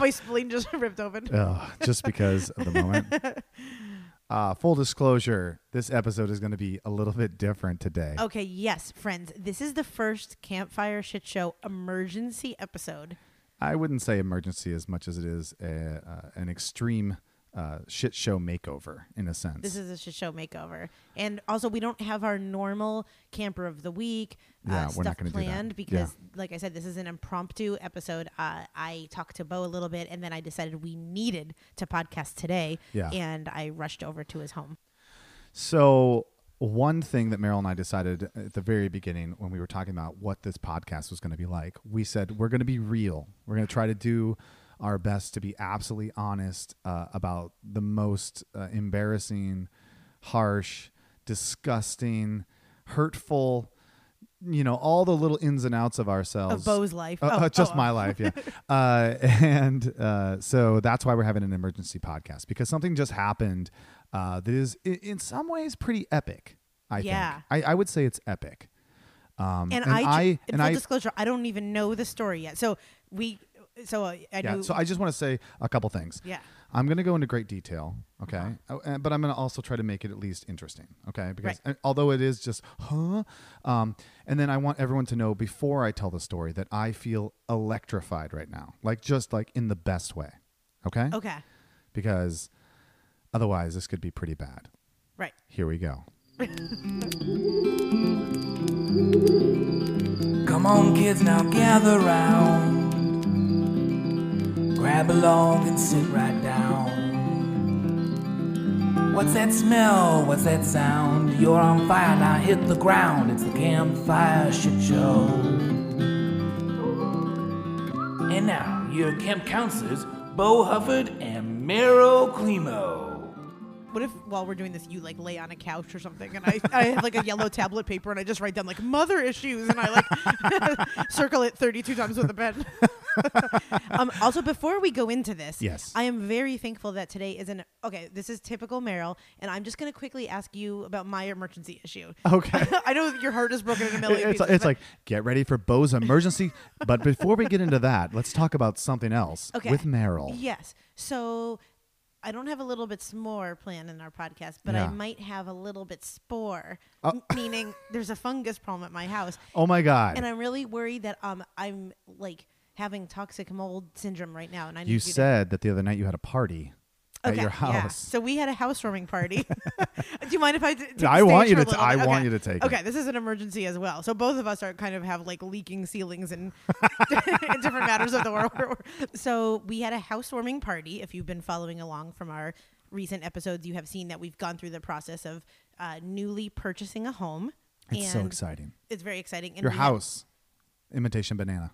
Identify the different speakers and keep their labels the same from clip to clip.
Speaker 1: My spleen just ripped open.
Speaker 2: Ugh, just because of the moment. Uh, full disclosure, this episode is going to be a little bit different today.
Speaker 1: Okay, yes, friends. This is the first Campfire Shit Show emergency episode.
Speaker 2: I wouldn't say emergency as much as it is a, uh, an extreme uh, shit show makeover in a sense.
Speaker 1: This is a shit show makeover. And also, we don't have our normal camper of the week
Speaker 2: Yeah,
Speaker 1: uh,
Speaker 2: we're not
Speaker 1: stuff
Speaker 2: gonna do that.
Speaker 1: planned
Speaker 2: Yeah.
Speaker 1: because, like I said, this is an impromptu episode. Uh, I talked to Bo a little bit, and then I decided we needed to podcast today.
Speaker 2: Yeah.
Speaker 1: And I rushed over to his home.
Speaker 2: So, one thing that Meryl and I decided at the very beginning when we were talking about what this podcast was going to be like, we said we're going to be real. We're going to try to do our best to be absolutely honest uh, about the most uh, embarrassing, harsh, disgusting, hurtful, you know, all the little ins and outs of ourselves.
Speaker 1: Of Bo's life.
Speaker 2: Uh,
Speaker 1: Oh,
Speaker 2: uh, just
Speaker 1: oh,
Speaker 2: my
Speaker 1: oh.
Speaker 2: life, yeah. uh, and uh, so that's why we're having an emergency podcast because something just happened uh, that is, in, in some ways, pretty epic. I
Speaker 1: Yeah.
Speaker 2: think I, I would say it's epic. Um,
Speaker 1: And, I, ju-
Speaker 2: I
Speaker 1: in
Speaker 2: and
Speaker 1: full
Speaker 2: I
Speaker 1: disclosure, I don't even know the story yet. So we, so uh, I
Speaker 2: yeah.
Speaker 1: knew.
Speaker 2: So I just want to say a couple things.
Speaker 1: yeah.
Speaker 2: I'm going to go into great detail, okay? Uh, uh, but I'm going to also try to make it at least interesting, okay? Because uh, although it is just, huh? Um, and then I want everyone to know before I tell the story that I feel electrified right now, like just like in the best way, okay?
Speaker 1: Okay.
Speaker 2: Because otherwise, this could be pretty bad.
Speaker 1: Right.
Speaker 2: Here we go.
Speaker 3: Come on, kids, now gather round. Grab a along and sit right down. What's that smell? What's that sound? You're on fire, now hit the ground. It's the campfire shit show. And now, your camp counselors, Bo Hufford and Meryl Climo.
Speaker 1: What if while we're doing this, you like lay on a couch or something, and I, I have like a yellow tablet paper, and I just write down like mother issues, and I like circle it 32 times with a pen. um, also, before we go into this,
Speaker 2: Yes.
Speaker 1: I am very thankful that today is an okay. This is typical Meryl, and I'm just gonna quickly ask you about my emergency issue.
Speaker 2: Okay.
Speaker 1: I know your heart is broken in a million
Speaker 2: It's,
Speaker 1: pieces.
Speaker 2: it's like, get ready for Bo's emergency. but before we get into that, let's talk about something else
Speaker 1: Okay.
Speaker 2: with Meryl.
Speaker 1: Yes. So I don't have a little bit s'more planned in our podcast, but I might have a little bit spore,
Speaker 2: Oh.
Speaker 1: m- meaning there's a fungus problem at my house,
Speaker 2: Oh my God.
Speaker 1: and I'm really worried that um I'm like having toxic mold syndrome right now, and I need
Speaker 2: you
Speaker 1: you
Speaker 2: said that the other night you had a party at your
Speaker 1: yeah.
Speaker 2: house.
Speaker 1: So we had a housewarming party. Do you mind if I? d- take
Speaker 2: I want you to t- I want you to take it.
Speaker 1: Okay, this is an emergency as well. So both of us are kind of have like leaking ceilings and in different matters of the world. So we had a housewarming party. If you've been following along from our recent episodes, you have seen that we've gone through the process of uh, newly purchasing a home.
Speaker 2: It's so exciting.
Speaker 1: It's very exciting. And
Speaker 2: Your
Speaker 1: we had-
Speaker 2: house, imitation banana.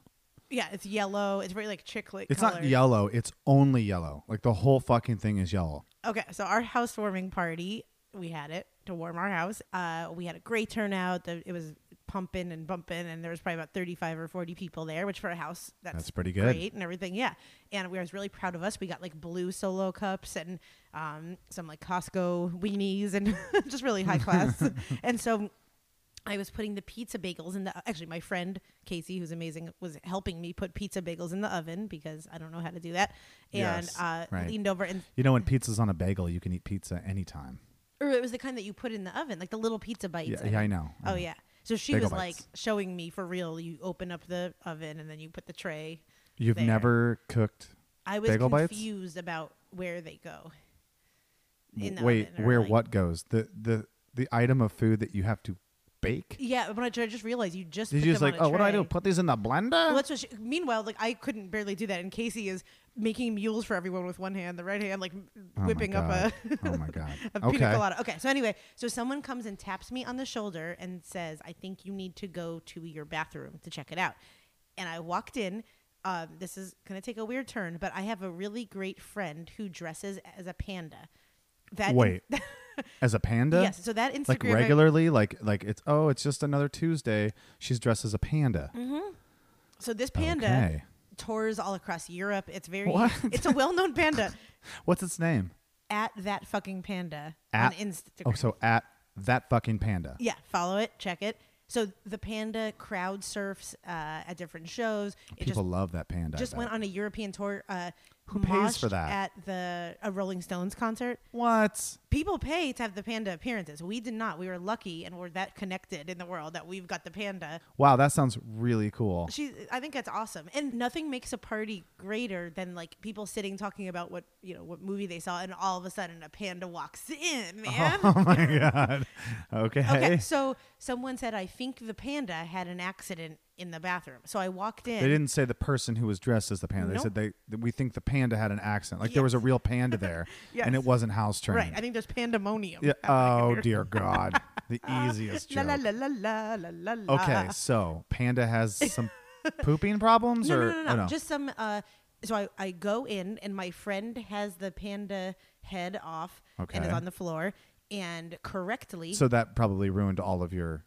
Speaker 1: Yeah, it's yellow. It's very like chick lit.
Speaker 2: It's not yellow. It's only yellow. Like the whole fucking thing is yellow.
Speaker 1: Okay, so our housewarming party, we had it to warm our house. Uh, we had a great turnout. The, it was pumping and bumping, and there was probably about 35 or 40 people there, which for a house, that's,
Speaker 2: That's pretty good.
Speaker 1: Great and everything, yeah. And we was really proud of us. We got like blue solo cups and um, some like Costco weenies and just really high class. and so I was putting the pizza bagels in the actually my friend Casey, who's amazing, was helping me put pizza bagels in the oven because I don't know how to do that. And
Speaker 2: Yes,
Speaker 1: uh,
Speaker 2: right.
Speaker 1: leaned over and
Speaker 2: You know, when pizza's on a bagel, you can eat pizza anytime.
Speaker 1: or it was the kind that you put in the oven, like the little pizza bites.
Speaker 2: Yeah, yeah. I know. I
Speaker 1: Oh
Speaker 2: know.
Speaker 1: yeah. So she
Speaker 2: Bagel
Speaker 1: was like showing me for real. You open up the oven and then you put the tray.
Speaker 2: You've
Speaker 1: there.
Speaker 2: never cooked.
Speaker 1: I was
Speaker 2: Bagel bites?
Speaker 1: confused about where they go. In the
Speaker 2: Wait,
Speaker 1: oven,
Speaker 2: where
Speaker 1: like-
Speaker 2: what goes? The the the item of food that you have to bake?
Speaker 1: Yeah, but I I just realized you just
Speaker 2: Did you just like, oh, what do I do? Put these in the blender?
Speaker 1: Well, that's what she, meanwhile, like I couldn't barely do that, and Casey is making mules for everyone with one hand, the right hand like
Speaker 2: Oh
Speaker 1: whipping up a,
Speaker 2: oh my god.
Speaker 1: a pina
Speaker 2: okay.
Speaker 1: colada. Okay, so anyway, so someone comes and taps me on the shoulder and says, "I think you need to go to your bathroom to check it out." And I walked in. Um, this is gonna take a weird turn, but I have a really great friend who dresses as a panda. That
Speaker 2: Wait. As a panda?
Speaker 1: yes. So that Instagram
Speaker 2: Like regularly, like like it's oh, it's just another Tuesday. She's dressed as a panda.
Speaker 1: So this panda
Speaker 2: Okay.
Speaker 1: tours all across Europe. It's very.
Speaker 2: What?
Speaker 1: It's a well-known panda.
Speaker 2: What's its name?
Speaker 1: At that fucking panda
Speaker 2: At-
Speaker 1: on Instagram.
Speaker 2: Oh, so at that fucking panda.
Speaker 1: Yeah, follow it, check it. So the panda crowd surfs uh, at different shows. It
Speaker 2: People
Speaker 1: just
Speaker 2: love that panda.
Speaker 1: Just went on a European tour. Uh,
Speaker 2: Who pays for that?
Speaker 1: At the a Rolling Stones concert.
Speaker 2: What?
Speaker 1: People pay to have the panda appearances. We did not. We were lucky and we're that connected in the world that we've got the panda.
Speaker 2: Wow, that sounds really cool.
Speaker 1: She, I think that's awesome. And nothing makes a party greater than like people sitting talking about what you know what movie they saw, and all of a sudden a panda walks in, man.
Speaker 2: Oh my god. Okay.
Speaker 1: Okay, so someone said, I think the panda had an accident in the bathroom. So I walked in.
Speaker 2: They didn't say the person who was dressed as the panda. They said they that we think the panda had an accent. Like there was a real panda there, and it wasn't house trained.
Speaker 1: Right, I think there's pandemonium.
Speaker 2: Yeah. Oh dear God, the easiest joke.
Speaker 1: la la la la la la.
Speaker 2: Okay, so panda has some pooping problems,
Speaker 1: No,
Speaker 2: or
Speaker 1: no, no, no,
Speaker 2: oh,
Speaker 1: no. Just some. Uh, so I, I go in, and my friend has the panda head off and is on the floor, and correctly.
Speaker 2: so that probably ruined all of your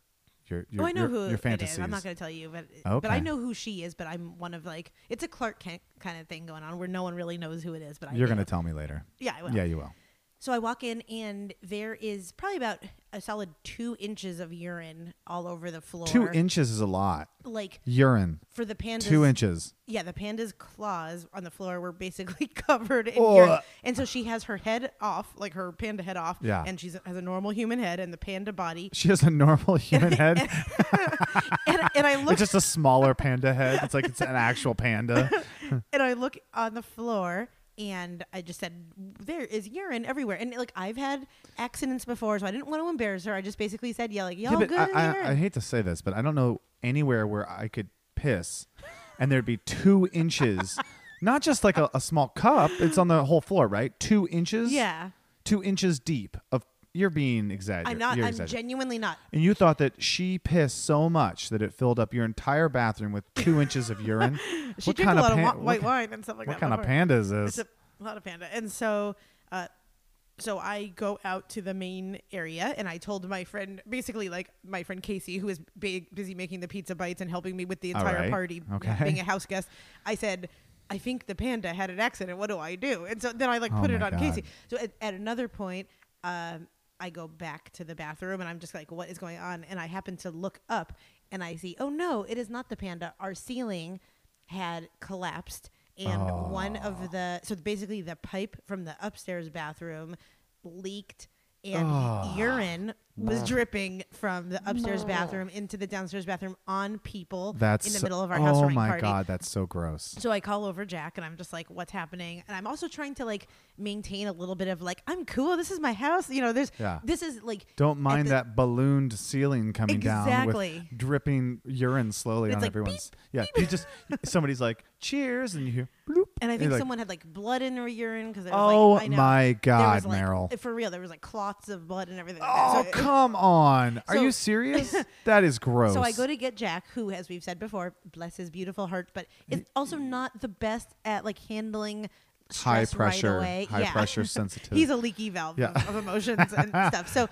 Speaker 2: your your,
Speaker 1: oh, I know
Speaker 2: your,
Speaker 1: who
Speaker 2: your
Speaker 1: it
Speaker 2: fantasies.
Speaker 1: is. I'm not going to tell you, but but I know who she is. But I'm one of like it's a Clark Kent kind of thing going on where no one really knows who it is. But I
Speaker 2: You're gonna tell me later.
Speaker 1: Yeah, I will.
Speaker 2: Yeah, you will.
Speaker 1: So I walk in and there is probably about a solid two inches of urine all over the floor.
Speaker 2: Two inches is a lot.
Speaker 1: Like
Speaker 2: Urine.
Speaker 1: for the pandas.
Speaker 2: Two inches.
Speaker 1: Yeah, the panda's claws on the floor were basically covered in
Speaker 2: Ugh.
Speaker 1: urine. Uh. And so she has her head off, like her panda head off.
Speaker 2: Yeah.
Speaker 1: And she has a normal human head and the panda body.
Speaker 2: She has a normal human head.
Speaker 1: And, and I look
Speaker 2: it's just a smaller panda head. It's like it's an actual panda.
Speaker 1: and I look on the floor and I just said, There is urine everywhere. And like I've had accidents before, so I didn't want to embarrass her. I just basically said, Yeah, like y'all
Speaker 2: Yeah,
Speaker 1: good
Speaker 2: I,
Speaker 1: in
Speaker 2: I. I hate to say this, but I don't know anywhere where I could piss and there'd be two inches, not just like a, a small cup. It's on the whole floor, right? Two inches.
Speaker 1: yeah.
Speaker 2: Two inches deep of. You're being exaggerated.
Speaker 1: I'm not.
Speaker 2: You're
Speaker 1: I'm
Speaker 2: exaggerating.
Speaker 1: genuinely not.
Speaker 2: and you thought that she pissed so much that it filled up your entire bathroom with two inches of urine.
Speaker 1: She
Speaker 2: what
Speaker 1: drank
Speaker 2: kind
Speaker 1: a lot of
Speaker 2: pan-
Speaker 1: wa- white wine and stuff like
Speaker 2: What
Speaker 1: that.
Speaker 2: What kind of panda is this?
Speaker 1: It's a lot of panda. And so, uh, so I go out to the main area, and I told my friend, basically like my friend Casey, who is big, busy making the pizza bites and helping me with the entire
Speaker 2: right.
Speaker 1: party,
Speaker 2: Okay.
Speaker 1: being a house guest. I said. I think the panda had an accident. What do I do? And so then I like
Speaker 2: Oh
Speaker 1: put it on
Speaker 2: God.
Speaker 1: Casey. So at, at another point, um, I go back to the bathroom and I'm just like, what is going on? And I happen to look up and I see, oh no, it is not the panda. Our ceiling had collapsed and one of the so basically the pipe from the upstairs bathroom leaked and urine was dripping from the upstairs bathroom into the downstairs bathroom on people
Speaker 2: That's
Speaker 1: in the
Speaker 2: so-
Speaker 1: middle of our
Speaker 2: house
Speaker 1: oh
Speaker 2: my
Speaker 1: party.
Speaker 2: god, that's so gross.
Speaker 1: So I call over Jack and I'm just like, what's happening? And I'm also trying to like maintain a little bit of like, I'm cool. This is my house. You know, there's,
Speaker 2: Yeah.
Speaker 1: this is like,
Speaker 2: Don't mind
Speaker 1: the-
Speaker 2: that ballooned ceiling coming down
Speaker 1: Exactly.
Speaker 2: with dripping urine slowly
Speaker 1: It's
Speaker 2: on
Speaker 1: like
Speaker 2: everyone's. Yeah, you just somebody's like cheers, and you hear bloop.
Speaker 1: And I
Speaker 2: you're
Speaker 1: think
Speaker 2: like,
Speaker 1: someone had like blood in their urine because
Speaker 2: Oh
Speaker 1: like, I know.
Speaker 2: my
Speaker 1: There
Speaker 2: God,
Speaker 1: was, like-
Speaker 2: Meryl.
Speaker 1: For real, there was like clots of blood and everything. like
Speaker 2: Oh
Speaker 1: that. So-
Speaker 2: come on! Are
Speaker 1: So-
Speaker 2: you serious? that is gross.
Speaker 1: So I go to get Jack, who, as we've said before, bless his beautiful heart, but is also not the best at like handling
Speaker 2: High
Speaker 1: stress
Speaker 2: pressure-
Speaker 1: right away.
Speaker 2: high
Speaker 1: yeah.
Speaker 2: pressure sensitive.
Speaker 1: He's a leaky valve
Speaker 2: Yeah.
Speaker 1: of, of emotions and stuff. So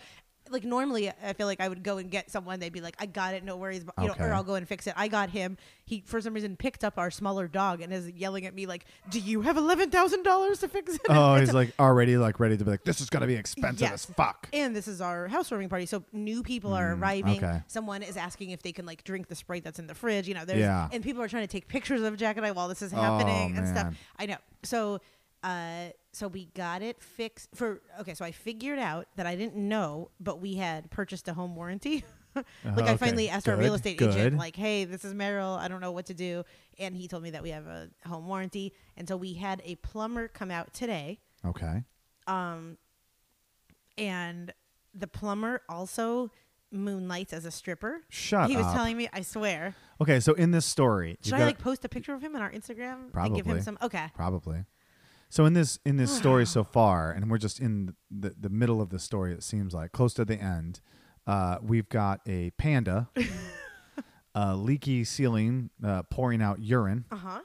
Speaker 1: like normally I feel like I would go and get someone. They'd be like, "I got it, no worries," you know,
Speaker 4: Okay.
Speaker 1: or I'll go and fix it. I got him. He for some reason picked up our smaller dog and is yelling at me like, "Do you have eleven thousand dollars to fix it?"
Speaker 2: Oh, he's like already like ready to be like, this is gonna be expensive
Speaker 1: Yes.
Speaker 2: as fuck.
Speaker 1: and this is our housewarming party, so new people are arriving.
Speaker 2: Mm, okay.
Speaker 1: Someone is asking if they can like drink the Sprite that's in the fridge. You know, there's
Speaker 2: Yeah.
Speaker 1: and people are trying to take pictures of Jack and I while this is
Speaker 2: Oh,
Speaker 1: happening and stuff. I know. So, uh, so we got it fixed for. Okay, so I figured out that I didn't know, but we had purchased a home warranty. like
Speaker 2: Okay,
Speaker 1: I finally asked our real estate
Speaker 2: good.
Speaker 1: agent, like, "Hey, this is Meryl. I don't know what to do," and he told me that we have a home warranty, and so we had a plumber come out today
Speaker 2: Okay.
Speaker 1: um and the plumber also moonlights as a stripper.
Speaker 2: Shut
Speaker 1: he was
Speaker 2: up.
Speaker 1: telling me, I swear.
Speaker 2: Okay, so in this story,
Speaker 1: Should I like post a picture of him on our Instagram and give him some? Okay.
Speaker 2: Probably. So in this in this story so far, and we're just in the, the middle of the story. It seems like close to the end. Uh, we've got a panda, a leaky ceiling, uh, pouring out urine,
Speaker 1: Uh huh.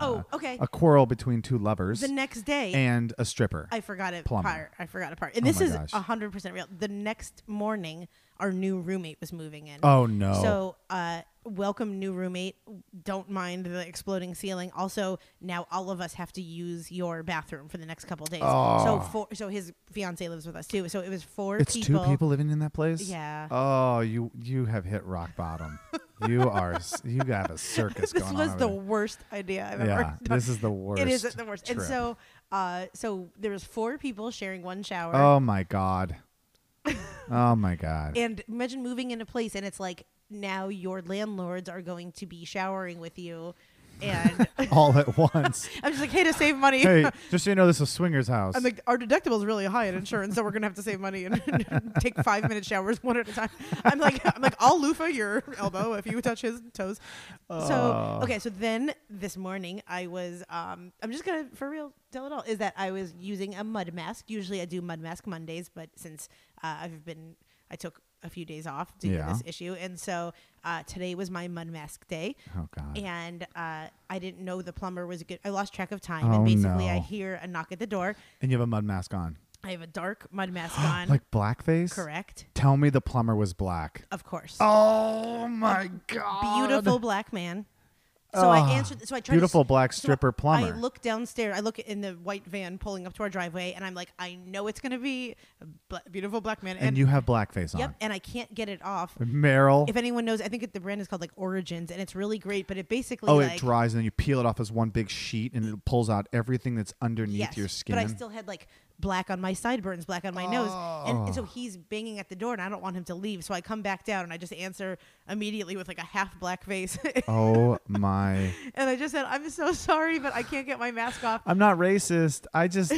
Speaker 1: oh, okay.
Speaker 2: a quarrel between two lovers,
Speaker 1: the next day,
Speaker 2: and a stripper.
Speaker 1: I forgot a
Speaker 2: plumber.
Speaker 1: part. I forgot a part. And
Speaker 2: Oh
Speaker 1: this is a hundred percent real. The next morning, our new roommate was moving in.
Speaker 2: oh no!
Speaker 1: So, uh, welcome new roommate. Don't mind the exploding ceiling. Also, now all of us have to use your bathroom for the next couple days. So, for, so his fiance lives with us too. So it was four
Speaker 2: it's
Speaker 1: people.
Speaker 2: two people living in that place.
Speaker 1: Yeah.
Speaker 2: Oh, you you have hit rock bottom. you are you have a circus
Speaker 1: this
Speaker 2: going
Speaker 1: was
Speaker 2: on.
Speaker 1: the
Speaker 2: there.
Speaker 1: worst idea I've
Speaker 2: Yeah,
Speaker 1: ever done.
Speaker 2: this is the worst.
Speaker 1: It is the worst. And so, uh, so there was four people sharing one shower.
Speaker 2: Oh my god. oh my god.
Speaker 1: And imagine moving in a place and it's like now your landlords are going to be showering with you. And
Speaker 2: All at once.
Speaker 1: I'm just like, hey, to save money.
Speaker 2: hey, just so you know, this is a swingers house.
Speaker 1: I'm like, our deductible is really high in insurance, so we're gonna have to save money and take five minute showers one at a time. I'm like, I'm like, I'll loofah your elbow if you touch his toes.
Speaker 2: Oh.
Speaker 1: So okay, so then this morning I was, um, I'm just gonna for real tell it all is that I was using a mud mask. Usually I do mud mask Mondays, but since uh, I've been, I took a few days off due
Speaker 2: Yeah.
Speaker 1: to this issue, and so uh, today was my mud mask day
Speaker 2: oh god.
Speaker 1: and uh, I didn't know the plumber was good. I lost track of time,
Speaker 2: Oh,
Speaker 1: and basically, I hear a knock at the door.
Speaker 2: And you have a mud mask on.
Speaker 1: I have a dark mud mask on.
Speaker 2: Like blackface?
Speaker 1: correct,
Speaker 2: Tell me the plumber was black.
Speaker 1: of course.
Speaker 2: Oh my god.
Speaker 1: Beautiful black man. So I
Speaker 2: Oh,
Speaker 1: answered. So I tried.
Speaker 2: beautiful
Speaker 1: to,
Speaker 2: black
Speaker 1: so
Speaker 2: stripper plumber.
Speaker 1: I look downstairs. I look in the white van pulling up to our driveway, and I'm like, I know it's gonna be a beautiful black man.
Speaker 2: and, you have blackface on.
Speaker 1: Yep. And I can't get it off.
Speaker 2: Meryl.
Speaker 1: If anyone knows, I think it, the brand is called like Origins, and it's really great. But it basically
Speaker 2: oh,
Speaker 1: like,
Speaker 2: it dries and then you peel it off as one big sheet and it pulls out everything that's underneath
Speaker 1: yes,
Speaker 2: your skin.
Speaker 1: But I still had like black on my sideburns, black on my nose. And, and so
Speaker 2: Oh.
Speaker 1: he's banging at the door and I don't want him to leave. So I come back down and I just answer immediately with like a half black face.
Speaker 2: oh my.
Speaker 1: and I just said, I'm so sorry, but I can't get my mask off.
Speaker 2: I'm not racist. I just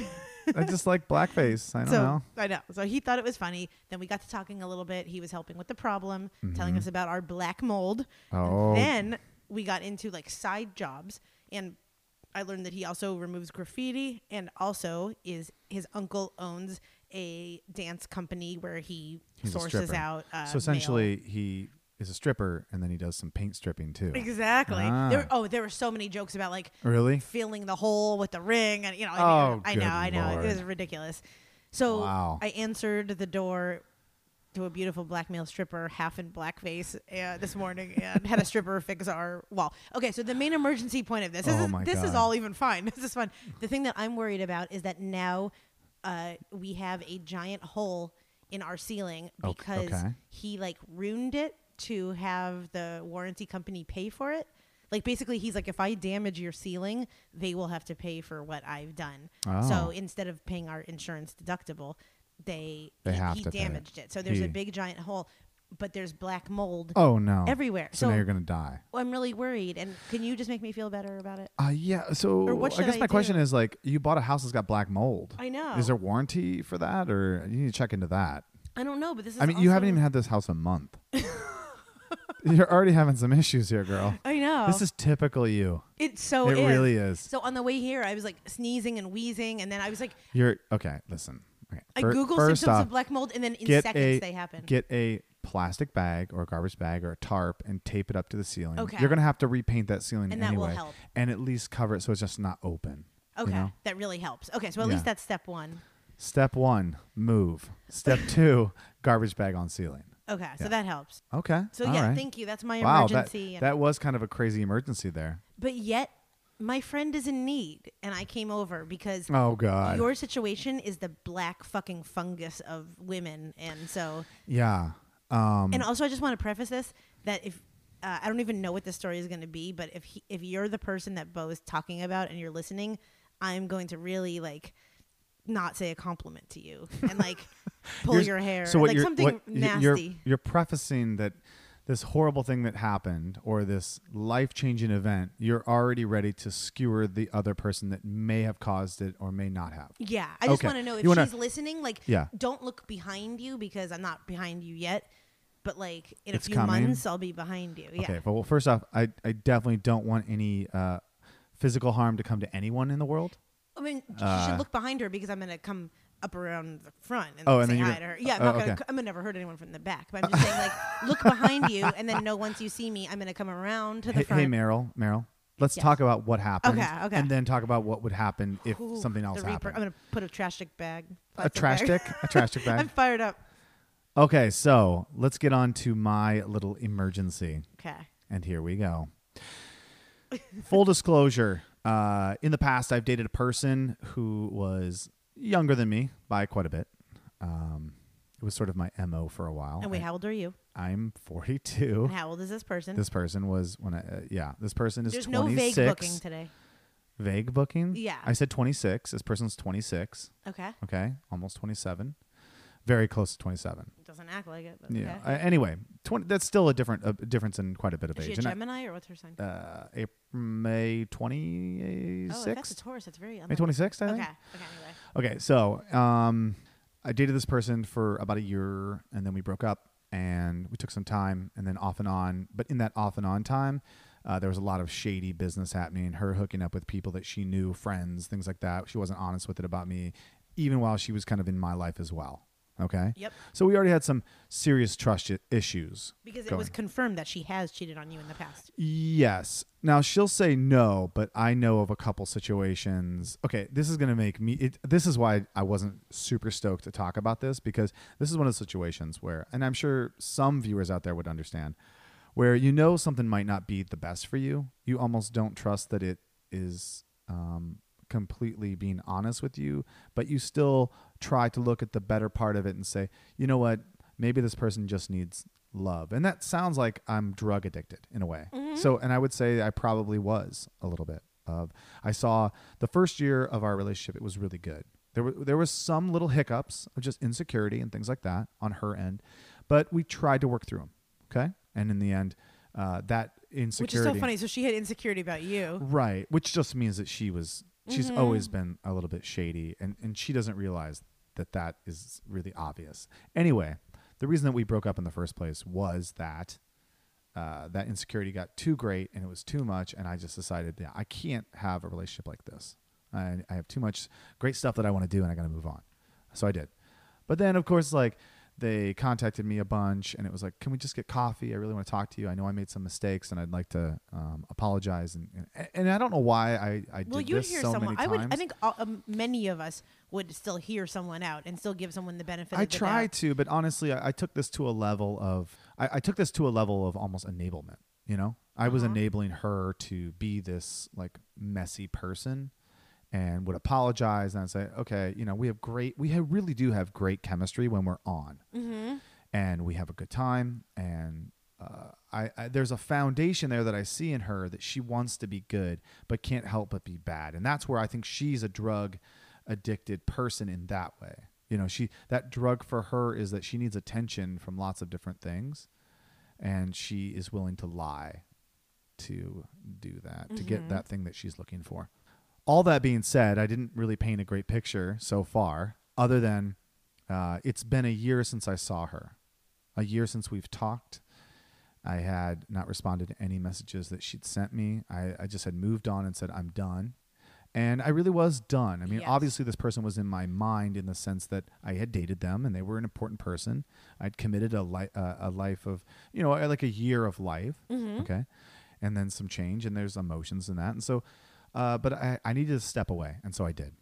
Speaker 2: I just like blackface. I don't
Speaker 1: so
Speaker 2: know.
Speaker 1: I know. So he thought it was funny. Then we got to talking a little bit. He was helping with the problem, telling us about our black mold.
Speaker 2: Mm-hmm. Oh.
Speaker 1: And then we got into like side jobs and I learned that he also removes graffiti and also is his uncle owns a dance company where he
Speaker 2: He's a
Speaker 1: sources
Speaker 2: stripper.
Speaker 1: out uh,
Speaker 2: so
Speaker 1: male-
Speaker 2: essentially he is a stripper and then he does some paint stripping too.
Speaker 1: Exactly.
Speaker 2: Ah.
Speaker 1: There, oh, there were so many jokes about like
Speaker 2: Really?
Speaker 1: filling the hole with the ring, and you know, I,
Speaker 2: Oh,
Speaker 1: mean, I
Speaker 2: good
Speaker 1: know, I know,
Speaker 2: Lord.
Speaker 1: it was ridiculous. So
Speaker 2: Wow.
Speaker 1: I answered the door to a beautiful black male stripper, half in blackface, uh, this morning, and had a stripper fix our wall. Okay, so the main emergency point of this, this
Speaker 2: Oh
Speaker 1: is this is all even fine. This is fun. The thing that I'm worried about is that now uh, we have a giant hole in our ceiling because
Speaker 2: okay.
Speaker 1: he like ruined it to have the warranty company pay for it. Like basically, he's like, if I damage your ceiling, they will have to pay for what I've done.
Speaker 2: Oh.
Speaker 1: So instead of paying our insurance deductible, they
Speaker 2: They
Speaker 1: he,
Speaker 2: have
Speaker 1: he
Speaker 2: to pay it.
Speaker 1: damaged it. So there's
Speaker 2: He-
Speaker 1: a big giant hole, but there's black mold
Speaker 2: Oh no.
Speaker 1: everywhere.
Speaker 2: So,
Speaker 1: So,
Speaker 2: now you're gonna die.
Speaker 1: I'm really worried. And can you just make me feel better about it?
Speaker 2: Uh yeah. So
Speaker 1: what
Speaker 2: I
Speaker 1: should
Speaker 2: guess
Speaker 1: I
Speaker 2: my question
Speaker 1: do?
Speaker 2: is like, you bought a house that's got black mold.
Speaker 1: I know.
Speaker 2: Is there warranty for that, or you need to check into that?
Speaker 1: I don't know, but this is.
Speaker 2: I mean, you haven't
Speaker 1: also-
Speaker 2: even had this house a month. You're already having some issues here, girl.
Speaker 1: I know.
Speaker 2: This is typical you.
Speaker 1: it so
Speaker 2: it
Speaker 1: is.
Speaker 2: really is.
Speaker 1: So on the way here, I was like sneezing and wheezing, and then I was like,
Speaker 2: You're okay. Listen. Okay.
Speaker 1: I
Speaker 2: fir-
Speaker 1: Google
Speaker 2: first
Speaker 1: symptoms
Speaker 2: off,
Speaker 1: of black mold, and then in
Speaker 2: get
Speaker 1: seconds
Speaker 2: a
Speaker 1: they happen.
Speaker 2: get a plastic bag or a garbage bag or a tarp and tape it up to the ceiling.
Speaker 1: Okay.
Speaker 2: You're gonna have to repaint that ceiling
Speaker 1: And that will
Speaker 2: anyway,
Speaker 1: help.
Speaker 2: and at least cover it so it's just not open. you
Speaker 1: okay,
Speaker 2: know?
Speaker 1: that really helps. Okay, so at
Speaker 2: Yeah.
Speaker 1: least that's step one.
Speaker 2: Step one, move. Step two, garbage bag on ceiling.
Speaker 1: Okay, so that helps.
Speaker 2: Okay.
Speaker 1: So
Speaker 2: all
Speaker 1: yeah,
Speaker 2: right.
Speaker 1: thank you. That's my
Speaker 2: wow, that,
Speaker 1: emergency. and-
Speaker 2: that was kind of a crazy emergency there.
Speaker 1: but yet, my friend is in need, and I came over because
Speaker 2: Oh God.
Speaker 1: your situation is the black fucking fungus of women, and so.
Speaker 2: yeah. Um,
Speaker 1: And also, I just want to preface this that if uh, I don't even know what the story is going to be, but if he, if you're the person that Bo is talking about and you're listening, I'm going to really like not say a compliment to you and like pull
Speaker 2: You're-
Speaker 1: your hair,
Speaker 2: So what
Speaker 1: like
Speaker 2: you're,
Speaker 1: something
Speaker 2: what y-
Speaker 1: nasty.
Speaker 2: You're, you're prefacing that this horrible thing that happened or this life changing event, you're already ready to skewer the other person that may have caused it or may not have.
Speaker 1: Yeah, I just
Speaker 2: Okay.
Speaker 1: want to know if
Speaker 2: wanna-
Speaker 1: she's listening. Like,
Speaker 2: Yeah.
Speaker 1: don't look behind you because I'm not behind you yet. But like in
Speaker 2: It's
Speaker 1: a few
Speaker 2: coming?
Speaker 1: months, I'll be behind you. Yeah.
Speaker 2: Okay. Well, first off, I, I definitely don't want any uh, physical harm to come to anyone in the world.
Speaker 1: I mean,
Speaker 2: Uh,
Speaker 1: should look behind her because I'm gonna come up around the front and
Speaker 2: Oh, and
Speaker 1: say
Speaker 2: then
Speaker 1: hi to her. Yeah, I'm
Speaker 2: oh,
Speaker 1: not gonna.
Speaker 2: okay.
Speaker 1: I'm gonna never hurt anyone from the back. But I'm just saying, like, look behind you, and then know once you see me, I'm gonna come around to the
Speaker 2: Hey,
Speaker 1: front.
Speaker 2: hey, Meryl, Meryl, let's
Speaker 1: Yes.
Speaker 2: talk about what happened.
Speaker 1: Okay, okay.
Speaker 2: And then talk about what would happen if
Speaker 1: Ooh,
Speaker 2: something else happened.
Speaker 1: I'm gonna put a trash stick bag.
Speaker 2: a trash
Speaker 1: bag.
Speaker 2: stick? A trash stick bag?
Speaker 1: I'm fired up.
Speaker 2: Okay, so let's get on to my little emergency.
Speaker 1: Okay.
Speaker 2: And here we go. Full disclosure uh, in the past, I've dated a person who was younger than me by quite a bit. Um, it was sort of my MO for a while.
Speaker 1: And wait, how old are you?
Speaker 2: I'm 42.
Speaker 1: And how old is this person?
Speaker 2: This person was when I, uh, yeah, this person is
Speaker 1: There's
Speaker 2: 26.
Speaker 1: no vague booking today.
Speaker 2: Vague booking?
Speaker 1: Yeah.
Speaker 2: I said 26. This person's 26.
Speaker 1: Okay.
Speaker 2: Okay. Almost 27. Very close to 27.
Speaker 1: Doesn't act like it. But
Speaker 2: Yeah.
Speaker 1: Okay.
Speaker 2: Uh, anyway, 20, that's still a different a difference in quite a bit of
Speaker 1: Is she a
Speaker 2: age. And I-
Speaker 1: Gemini or what's her sign?
Speaker 2: uh, April, May 26th.
Speaker 1: oh, that's a Taurus. That's very.
Speaker 2: May 26th, I
Speaker 1: Okay.
Speaker 2: think.
Speaker 1: Okay. Anyway.
Speaker 2: Okay, so um, I dated this person for about a year, and then we broke up, and we took some time, and then off and on. But in that off and on time, uh, there was a lot of shady business happening. Her hooking up with people that she knew, friends, things like that. She wasn't honest with it about me, even while she was kind of in my life as well. Okay.
Speaker 1: Yep.
Speaker 2: So we already had some serious trust i- issues.
Speaker 1: Because it
Speaker 2: going.
Speaker 1: was confirmed that she has cheated on you in the past.
Speaker 2: Yes. Now she'll say no, but I know of a couple situations. Okay, this is going to make me. It, this is why I wasn't super stoked to talk about this because this is one of the situations where, and I'm sure some viewers out there would understand, where you know something might not be the best for you. You almost don't trust that it is um, completely being honest with you, but you still try to look at the better part of it and say, you know what, maybe this person just needs love. And that sounds like I'm drug addicted in a way. So, and I would say I probably was a little bit of, I saw the first year of our relationship, it was really good. There were, there was some little hiccups of just insecurity and things like that on her end, but we tried to work through them. Okay. And in the end, uh, that insecurity.
Speaker 1: Which is so funny. So she had insecurity about you.
Speaker 2: Right, which just means that she was she's
Speaker 1: Mm-hmm.
Speaker 2: always been a little bit shady and and she doesn't realize that that is really obvious. Anyway, the reason that we broke up in the first place was that uh, that insecurity got too great and it was too much and I just decided yeah, I can't have a relationship like this. I, I have too much great stuff that I want to do and I got to move on. So I did. But then of course like they contacted me a bunch and it was like, can we just get coffee? I really want to talk to you. I know I made some mistakes and I'd like to um, apologize. And, and and I don't know why I, I
Speaker 1: Well,
Speaker 2: did
Speaker 1: you'd
Speaker 2: this
Speaker 1: hear
Speaker 2: so
Speaker 1: someone.
Speaker 2: many
Speaker 1: I
Speaker 2: times.
Speaker 1: would. I think all, um, many of us would still hear someone out and still give someone the benefit.
Speaker 2: I
Speaker 1: of the
Speaker 2: try
Speaker 1: doubt.
Speaker 2: to, but honestly, I, I took this to a level of I, I took this to a level of almost enablement. You know, I was
Speaker 1: Uh-huh.
Speaker 2: enabling her to be this like messy person, and would apologize and I'd say, okay, you know, we have great, we have, really do have great chemistry when we're on,
Speaker 1: Mm-hmm.
Speaker 2: and we have a good time, and uh, I, I there's a foundation there that I see in her that she wants to be good but can't help but be bad, and that's where I think she's a drug addicted person in that way. You know, she that drug for her is that she needs attention from lots of different things, and she is willing to lie to do that to get that thing that she's looking for. All that being said, I didn't really paint a great picture so far, other than uh, it's been a year since I saw her, a year since we've talked. I had not responded to any messages that she'd sent me. I, I just had moved on and said, I'm done. And I really was done. I mean,
Speaker 1: Yes.
Speaker 2: obviously, this person was in my mind in the sense that I had dated them and they were an important person. I'd committed a, li- uh, a life of, you know, like a year of life. Okay. And then some change, and there's emotions in that. And so, uh, but I, I needed to step away. And so I did.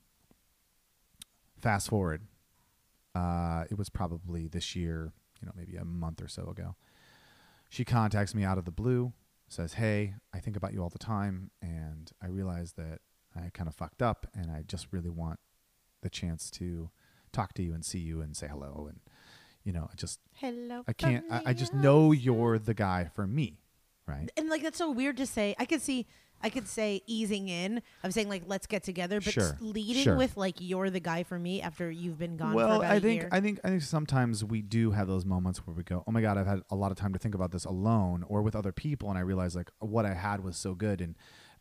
Speaker 2: Fast forward, uh, it was probably this year, you know, maybe a month or so ago. She contacts me out of the blue, says, Hey, I think about you all the time, and I realize that I kind of fucked up, and I just really want the chance to talk to you and see you and say hello. And, you know, I just,
Speaker 1: Hello.
Speaker 2: I can't, I, I just know you're the guy for me, right?
Speaker 1: And like that's so weird to say. I could see. I could say easing in. I'm saying like let's get together, but
Speaker 2: Sure,
Speaker 1: leading
Speaker 2: sure.
Speaker 1: with like you're the guy for me after you've been gone. for
Speaker 2: well,
Speaker 1: about
Speaker 2: I
Speaker 1: a
Speaker 2: think
Speaker 1: year.
Speaker 2: I think I think sometimes we do have those moments where we go, "Oh my god, I've had a lot of time to think about this alone or with other people," and I realize like what I had was so good, and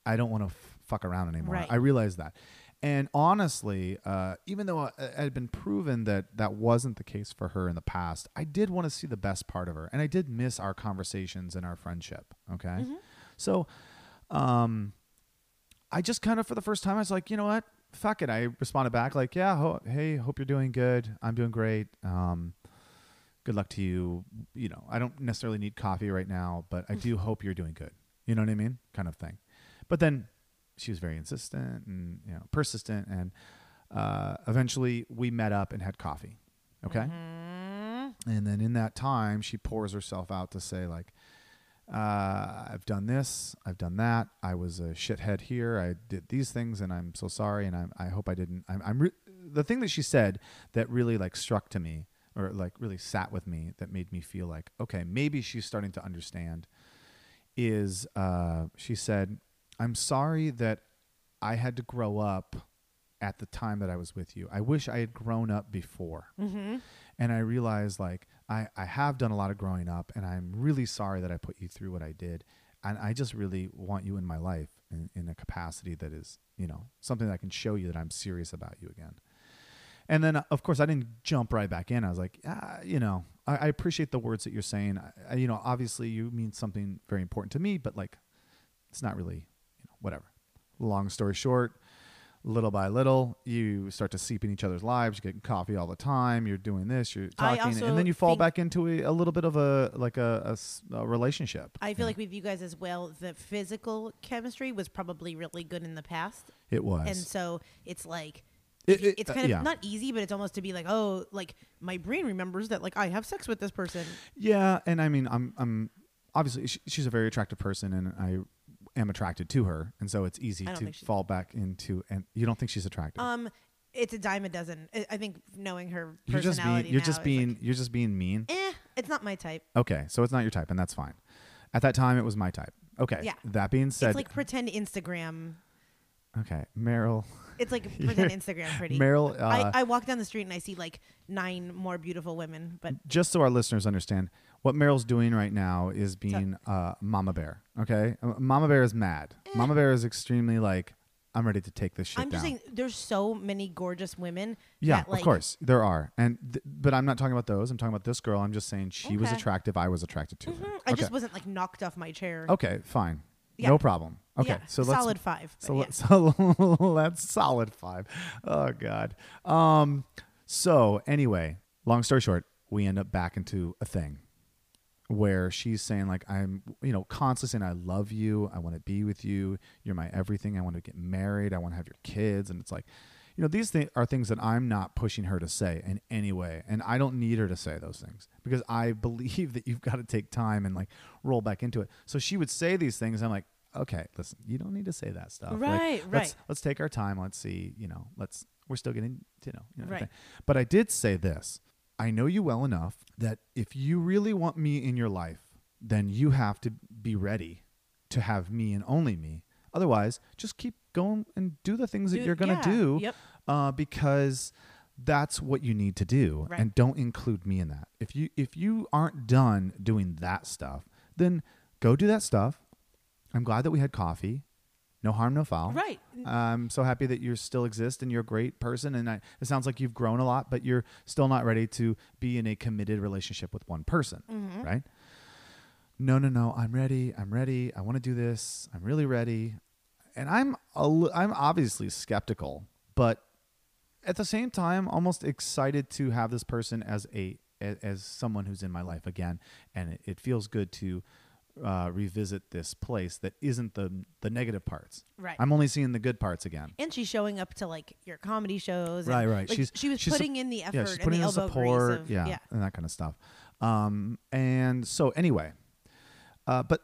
Speaker 2: I don't want to f- fuck around anymore.
Speaker 1: Right.
Speaker 2: I realize that, and honestly, uh, even though it had been proven that that wasn't the case for her in the past, I did want to see the best part of her, and I did miss our conversations and our friendship. Okay,
Speaker 1: Mm-hmm.
Speaker 2: so, um. I just kind of for the first time I was like, you know what? Fuck it. I responded back like, yeah, ho- hey, hope you're doing good. I'm doing great. Um, good luck to you. You know, I don't necessarily need coffee right now, but I do hope you're doing good. You know what I mean? Kind of thing. But then she was very insistent and you know persistent, and uh, eventually we met up and had coffee. Okay. And then in that time, she pours herself out to say like, uh, I've done this, I've done that. I was a shithead here. I did these things, and I'm so sorry. And I'm, I hope I didn't. I'm, I'm re- the thing that she said that really like struck to me, or like really sat with me, that made me feel like, okay, maybe she's starting to understand. Is uh, she said, "I'm sorry that I had to grow up at the time that I was with you. I wish I had grown up before." and I realized like I, I have done a lot of growing up and I'm really sorry that I put you through what I did. And I just really want you in my life in, in a capacity that is, you know, something that I can show you that I'm serious about you again. And then, of course, I didn't jump right back in. I was like, ah, you know, I, I appreciate the words that you're saying. I, I, you know, obviously you mean something very important to me, but like, it's not really, you know, whatever. Long story short, little by little, you start to seep in each other's lives. You're getting coffee all the time. You're doing this. You're
Speaker 1: I
Speaker 2: talking,
Speaker 1: also
Speaker 2: and then you fall
Speaker 1: think-
Speaker 2: back into a, a little bit of a like a, a s- a relationship.
Speaker 1: I feel like with you guys as well, the physical chemistry was probably really good in the past,
Speaker 2: it was.
Speaker 1: and so it's like.
Speaker 2: It- it-
Speaker 1: it's
Speaker 2: uh,
Speaker 1: kind of
Speaker 2: yeah.
Speaker 1: not easy, but it's almost to be like, oh, like my brain remembers that, like I have sex with this person.
Speaker 2: Yeah, and I mean, I'm I'm obviously she, she's a very attractive person, and I am attracted to her, and so it's easy to fall back into. And you don't think she's attractive?
Speaker 1: Um, it's a dime a dozen. I- I think knowing her
Speaker 2: you're just being
Speaker 1: personality
Speaker 2: you're just being
Speaker 1: like,
Speaker 2: you're just being mean.
Speaker 1: eh, it's not my type.
Speaker 2: Okay, so it's not your type, and that's fine. At that time, it was my type. Okay.
Speaker 1: Yeah.
Speaker 2: That being said,
Speaker 1: it's like pretend Instagram.
Speaker 2: Okay, Meryl,
Speaker 1: It's like pretend Instagram pretty.
Speaker 2: Meryl. Uh,
Speaker 1: I, I walk down the street and I see like nine more beautiful women, but
Speaker 2: just so our listeners understand, what Meryl's doing right now is being uh, Mama Bear. Okay, Uh, Mama Bear is mad. Mama Bear is extremely like, I'm ready to take this shit
Speaker 1: Eh. I'm
Speaker 2: down.
Speaker 1: just saying there's so many gorgeous women.
Speaker 2: yeah,
Speaker 1: that, like,
Speaker 2: of course there are, and th- but I'm not talking about those. I'm talking about this girl. I'm just saying she was
Speaker 1: Okay.
Speaker 2: attractive. I was attracted to her.
Speaker 1: mhm, I
Speaker 2: Okay.
Speaker 1: just wasn't like knocked off my chair.
Speaker 2: Okay, fine,
Speaker 1: Yeah.
Speaker 2: no problem. Okay,
Speaker 1: Yeah,
Speaker 2: so let's
Speaker 1: solid five.
Speaker 2: So,
Speaker 1: yeah.
Speaker 2: so that's solid five. Oh God. Um. So anyway, long story short, we end up back into a thing where she's saying like I'm, you know, constantly saying I love you, I want to be with you, you're my everything, I want to get married, I want to have your kids, and it's like, you know, these things are things that I'm not pushing her to say in any way, and I don't need her to say those things because I believe that you've got to take time and like roll back into it. So she would say these things, I'm like, okay, listen, you don't need to say that stuff. Like,
Speaker 1: Right,
Speaker 2: Let's, let's take our time. Let's see, you know, let's we're still getting to know, you know
Speaker 1: Right.
Speaker 2: But I did say this. I know you well enough that if you really want me in your life, then you have to be ready to have me and only me. Otherwise, just keep going and do the things that
Speaker 1: Do-
Speaker 2: you're going to
Speaker 1: yeah,
Speaker 2: do
Speaker 1: yep.
Speaker 2: uh, because that's what you need to do
Speaker 1: Right.
Speaker 2: and don't include me in that. If you if you aren't done doing that stuff, then go do that stuff. I'm glad that we had coffee. No harm, no foul.
Speaker 1: Right.
Speaker 2: I'm so happy that you still exist and you're a great person. And I, it sounds like you've grown a lot, but you're still not ready to be in a committed relationship with one person,
Speaker 1: Mm-hmm.
Speaker 2: right? No, no, no. I'm ready. I'm ready. I want to do this. I'm really ready. And I'm a I'm obviously skeptical, but at the same time, almost excited to have this person as a as, someone who's in my life again, and it, it feels good to uh, revisit this place that isn't the the negative parts.
Speaker 1: Right.
Speaker 2: I'm only seeing the good parts again.
Speaker 1: and she's showing up to like your comedy shows.
Speaker 2: Right, right.
Speaker 1: like,
Speaker 2: she's
Speaker 1: she was
Speaker 2: she's
Speaker 1: putting in the effort
Speaker 2: Yeah, she's
Speaker 1: and
Speaker 2: putting in support.
Speaker 1: Of,
Speaker 2: yeah,
Speaker 1: yeah.
Speaker 2: and that kind of stuff. Um, and so anyway, uh, but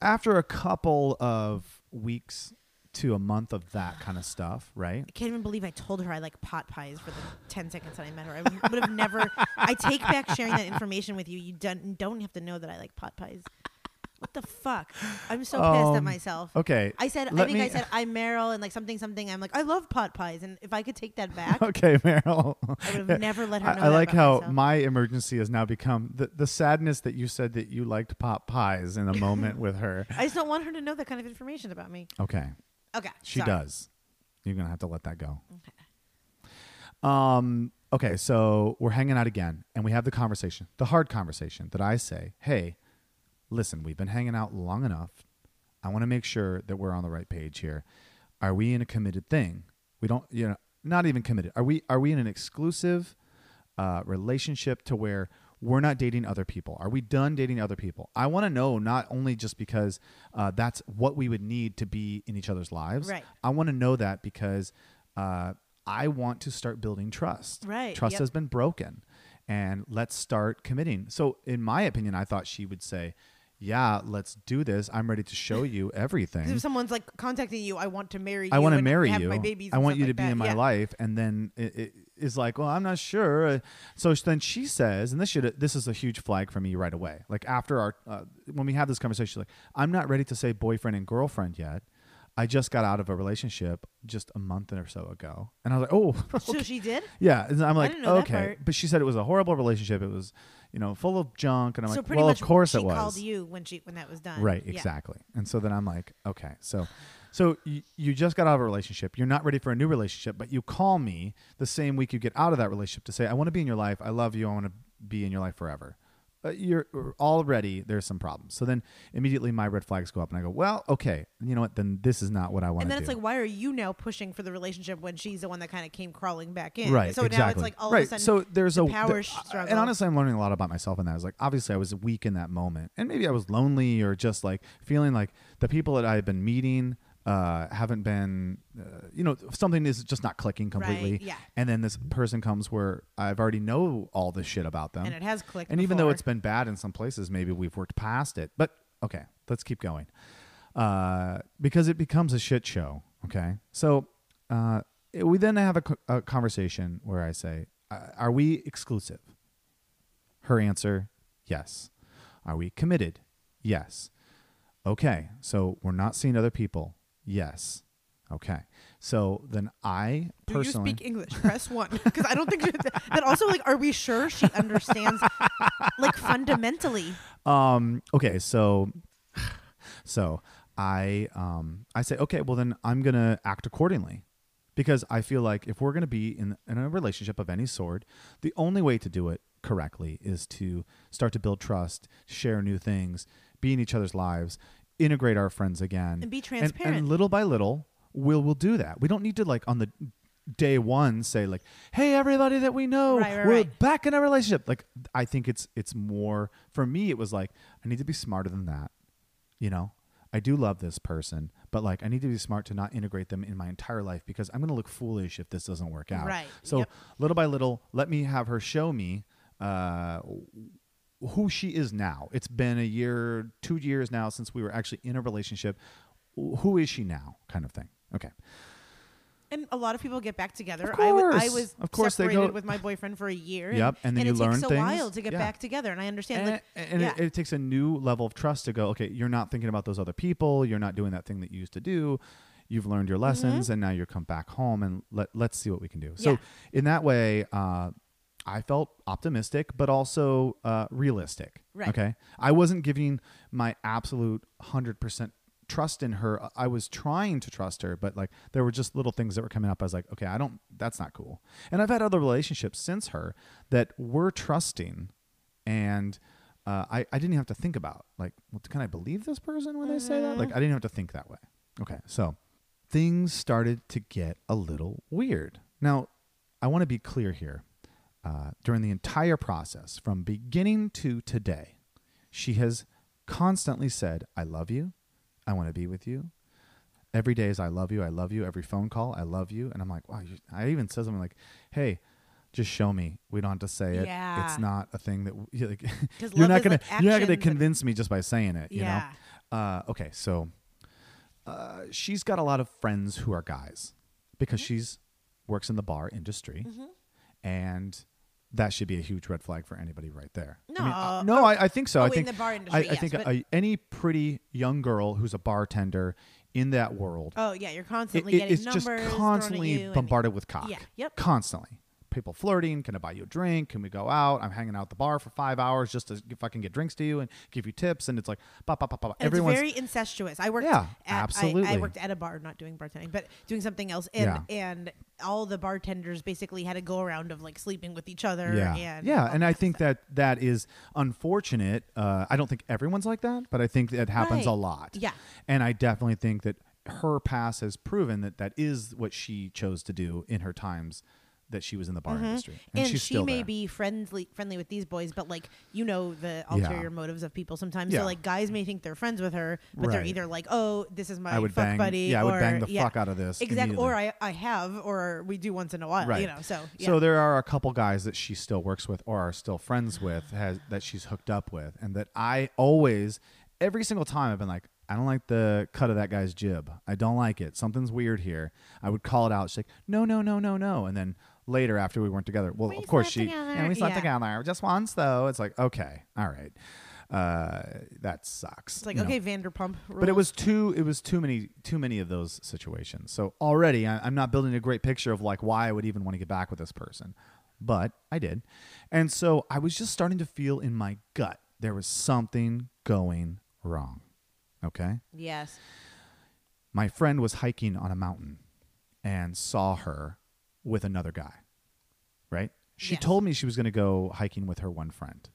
Speaker 2: after a couple of weeks to a month of that kind of stuff, right?
Speaker 1: I can't even believe I told her I like pot pies for the 10 seconds that I met her. I would, would have never. I take back sharing that information with you. You don't, don't have to know that I like pot pies. What the fuck? I'm so pissed at
Speaker 2: Um,
Speaker 1: myself.
Speaker 2: Okay.
Speaker 1: I said, I
Speaker 2: let
Speaker 1: think I
Speaker 2: me-
Speaker 1: said, I'm Meryl and like something, something. I'm like, I love pot pies. And if I could take that back,
Speaker 2: Okay, Meryl.
Speaker 1: I would have never let her know
Speaker 2: I, I
Speaker 1: that
Speaker 2: like
Speaker 1: about
Speaker 2: how
Speaker 1: myself.
Speaker 2: my emergency has now become the, the sadness that you said that you liked pot pies in a moment with her.
Speaker 1: I just don't want her to know that kind of information about me.
Speaker 2: Okay.
Speaker 1: Okay.
Speaker 2: She
Speaker 1: sorry.
Speaker 2: does. You're gonna have to let that go. Okay. Um. Okay. So we're hanging out again, and we have the conversation, the hard conversation that I say, "Hey, listen, we've been hanging out long enough. I want to make sure that we're on the right page here. Are we in a committed thing? We don't, you know, not even committed. Are we? Are we in an exclusive uh, relationship to where?" We're not dating other people. Are we done dating other people? I want to know not only just because uh, that's what we would need to be in each other's lives.
Speaker 1: Right.
Speaker 2: I want to know that because uh, I want to start building trust.
Speaker 1: Right,
Speaker 2: Trust
Speaker 1: yep.
Speaker 2: has been broken, and let's start committing. So, in my opinion, I thought she would say, "Yeah, let's do this. I'm ready to show you everything.
Speaker 1: If someone's like contacting you, I want to marry you.
Speaker 2: I want to marry
Speaker 1: have
Speaker 2: you.
Speaker 1: My babies
Speaker 2: I want you to
Speaker 1: like
Speaker 2: be
Speaker 1: that.
Speaker 2: in my
Speaker 1: Yeah.
Speaker 2: life." And then it, it is like, "Well, I'm not sure." Uh, So then she says, and this should this is a huge flag for me right away. Like after our uh, when we have this conversation, she's like, "I'm not ready to say boyfriend and girlfriend yet." I just got out of a relationship just a month or so ago, and I was like, "Oh,
Speaker 1: So she did.
Speaker 2: Yeah, and I'm like,
Speaker 1: didn't know that
Speaker 2: okay, but she said it was a horrible relationship. It was, you know, full of junk, and I'm
Speaker 1: so
Speaker 2: like, well, of course
Speaker 1: she
Speaker 2: it was.
Speaker 1: called you when she when that was done.
Speaker 2: Right,
Speaker 1: Yeah.
Speaker 2: exactly. And so then I'm like, okay, so, so y- you just got out of a relationship. You're not ready for a new relationship, but you call me the same week you get out of that relationship to say, I want to be in your life. I love you. I want to be in your life forever. Uh, you're already there's some problems. So then immediately my red flags go up, and I go, well, okay, you know what? Then this is not what I want
Speaker 1: And then
Speaker 2: do.
Speaker 1: it's like, why are you now pushing for the relationship when she's the one that kind of came crawling back in?
Speaker 2: Right.
Speaker 1: So now it's like all
Speaker 2: right.
Speaker 1: of a sudden,
Speaker 2: so there's
Speaker 1: the
Speaker 2: a
Speaker 1: power
Speaker 2: there-
Speaker 1: struggle.
Speaker 2: And honestly, I'm learning a lot about myself in that. It's like obviously I was weak in that moment, and maybe I was lonely or just like feeling like the people that I had been meeting uh, haven't been, uh, you know, something is just not clicking completely.
Speaker 1: Right, yeah.
Speaker 2: And then this person comes where I've already know all this shit about them,
Speaker 1: and it has clicked.
Speaker 2: and even though it's been bad in some places, maybe we've worked past it. But okay, let's keep going. Uh, because it becomes a shit show. Okay. So uh, it- we then have a, co- a conversation where I say, uh, Are we exclusive? Her answer, Yes. Are we committed? Yes. Okay. So we're not seeing other people? Yes. Okay. So then I
Speaker 1: Do you speak English? Press one because I don't think that, that also like. Are we sure she understands like fundamentally?
Speaker 2: Um. Okay. So, so I um I say okay. Well, then I'm gonna act accordingly, because I feel like if we're gonna be in in a relationship of any sort, the only way to do it correctly is to start to build trust, share new things, be in each other's lives, integrate our friends again,
Speaker 1: And be transparent.
Speaker 2: And,
Speaker 1: transparent.
Speaker 2: little by little, we'll we'll do that. We don't need to like on the day one say like, "Hey, everybody that we know,
Speaker 1: Right, right,
Speaker 2: we're
Speaker 1: right.
Speaker 2: back in a relationship." Like, I think it's it's more for me. It was like I need to be smarter than that. You know, I do love this person, but like I need to be smart to not integrate them in my entire life because I'm going to look foolish if this doesn't work out.
Speaker 1: Right,
Speaker 2: So
Speaker 1: yep.
Speaker 2: little by little, let me have her show me. Uh, who she is now. It's been a year, two years now since we were actually in a relationship. Who is she now? Kind of thing. Okay.
Speaker 1: And a lot of people get back together.
Speaker 2: Of
Speaker 1: I wa- I was
Speaker 2: Of course they
Speaker 1: separated
Speaker 2: go-
Speaker 1: with my boyfriend for a year.
Speaker 2: Yep, and then you
Speaker 1: it
Speaker 2: learn
Speaker 1: takes a
Speaker 2: things.
Speaker 1: while to get
Speaker 2: Yeah.
Speaker 1: back together. And I understand,
Speaker 2: And,
Speaker 1: like,
Speaker 2: and
Speaker 1: yeah.
Speaker 2: it, it takes a new level of trust to go, okay, you're not thinking about those other people. You're not doing that thing that you used to do. You've learned your lessons and now you're come back home and let, let's see what we can do. So
Speaker 1: Mm-hmm. Yeah.
Speaker 2: in that way, uh, I felt optimistic, but also uh, realistic.
Speaker 1: Right.
Speaker 2: Okay. I wasn't giving my absolute 100% trust in her. I was trying to trust her, but like there were just little things that were coming up. I was like, okay, I don't, that's not cool. And I've had other relationships since her that were trusting and uh, I, I didn't have to think about like, well, can I believe this person when they say that? Like, I didn't have to think that way. Okay. So things started to get a little weird. Now, I want to be clear here. Uh, during the entire process, from beginning to today, she has constantly said, I love you. I want to be with you. Every day is I love you. I love you. Every phone call, I love you. And I'm like, wow. I even said something like, hey, just show me. We don't have to say it.
Speaker 1: Yeah.
Speaker 2: It's not a thing that like, you're not gonna
Speaker 1: like
Speaker 2: you're not gonna convince me just by saying it. You
Speaker 1: Yeah.
Speaker 2: know. Uh, okay, so uh, she's got a lot of friends who are guys because
Speaker 1: Mm-hmm.
Speaker 2: she's works in the bar industry, and that should be a huge red flag for anybody right there. I mean, uh,
Speaker 1: No.
Speaker 2: no, I, I think so.
Speaker 1: Oh,
Speaker 2: I
Speaker 1: in
Speaker 2: think
Speaker 1: the bar
Speaker 2: I,
Speaker 1: industry,
Speaker 2: I
Speaker 1: yes,
Speaker 2: think
Speaker 1: but-
Speaker 2: uh, any pretty young girl who's a bartender in that world,
Speaker 1: Oh yeah, you're constantly
Speaker 2: it-
Speaker 1: getting
Speaker 2: it's just
Speaker 1: numbers thrown at
Speaker 2: constantly
Speaker 1: you and-
Speaker 2: bombarded with cock.
Speaker 1: Yeah, yep.
Speaker 2: Constantly. People flirting. Can I buy you a drink? Can we go out? I'm hanging out at the bar for five hours just to if I can get drinks to you and give you tips. And it's like, pop, pop, pop, pop. Everyone's
Speaker 1: it's very incestuous. I worked
Speaker 2: Yeah,
Speaker 1: at, I- I, worked at a bar, not doing bartending, but doing something else. And and all the bartenders basically had a go around of like sleeping with each other.
Speaker 2: yeah,
Speaker 1: and
Speaker 2: yeah. And I think
Speaker 1: stuff.
Speaker 2: that that is unfortunate. Uh, I don't think everyone's like that, but I think that happens a lot.
Speaker 1: Yeah.
Speaker 2: And I definitely think that her past has proven that that is what she chose to do in her times that she was in the bar industry. And,
Speaker 1: Mm-hmm. and she
Speaker 2: still
Speaker 1: may
Speaker 2: there.
Speaker 1: be friendly friendly with these boys, but like you know the
Speaker 2: Yeah.
Speaker 1: ulterior motives of people sometimes.
Speaker 2: Yeah.
Speaker 1: So like guys may think they're friends with her, but they're either like, oh, this is my
Speaker 2: I would
Speaker 1: fuck
Speaker 2: bang-
Speaker 1: buddy.
Speaker 2: yeah, I would
Speaker 1: or,
Speaker 2: bang the
Speaker 1: yeah.
Speaker 2: fuck out of this
Speaker 1: Exactly. Or I, I have, or we do once in a while.
Speaker 2: Right.
Speaker 1: You know. So yeah.
Speaker 2: So there are a couple guys that she still works with or are still friends with has that she's hooked up with and that I always every single time I've been like I don't like the cut of that guy's jib. I don't like it. Something's weird here. I would call it out. She's like, "No, no, no, no, no." And then later after we weren't together, well,
Speaker 1: We
Speaker 2: of course she
Speaker 1: together.
Speaker 2: yeah, we slept
Speaker 1: Yeah.
Speaker 2: together just once though. It's like, "Okay. All right." Uh that sucks.
Speaker 1: it's like
Speaker 2: you know.
Speaker 1: okay, Vanderpump.
Speaker 2: But it was too it was too many too many of those situations. So already I, I'm not building a great picture of like why I would even want to get back with this person, but I did, and so I was just starting to feel in my gut there was something going wrong. Okay,
Speaker 1: yes.
Speaker 2: my friend was hiking on a mountain and saw her with another guy. Right? She
Speaker 1: Yes.
Speaker 2: told me she was going to go hiking with her one friend.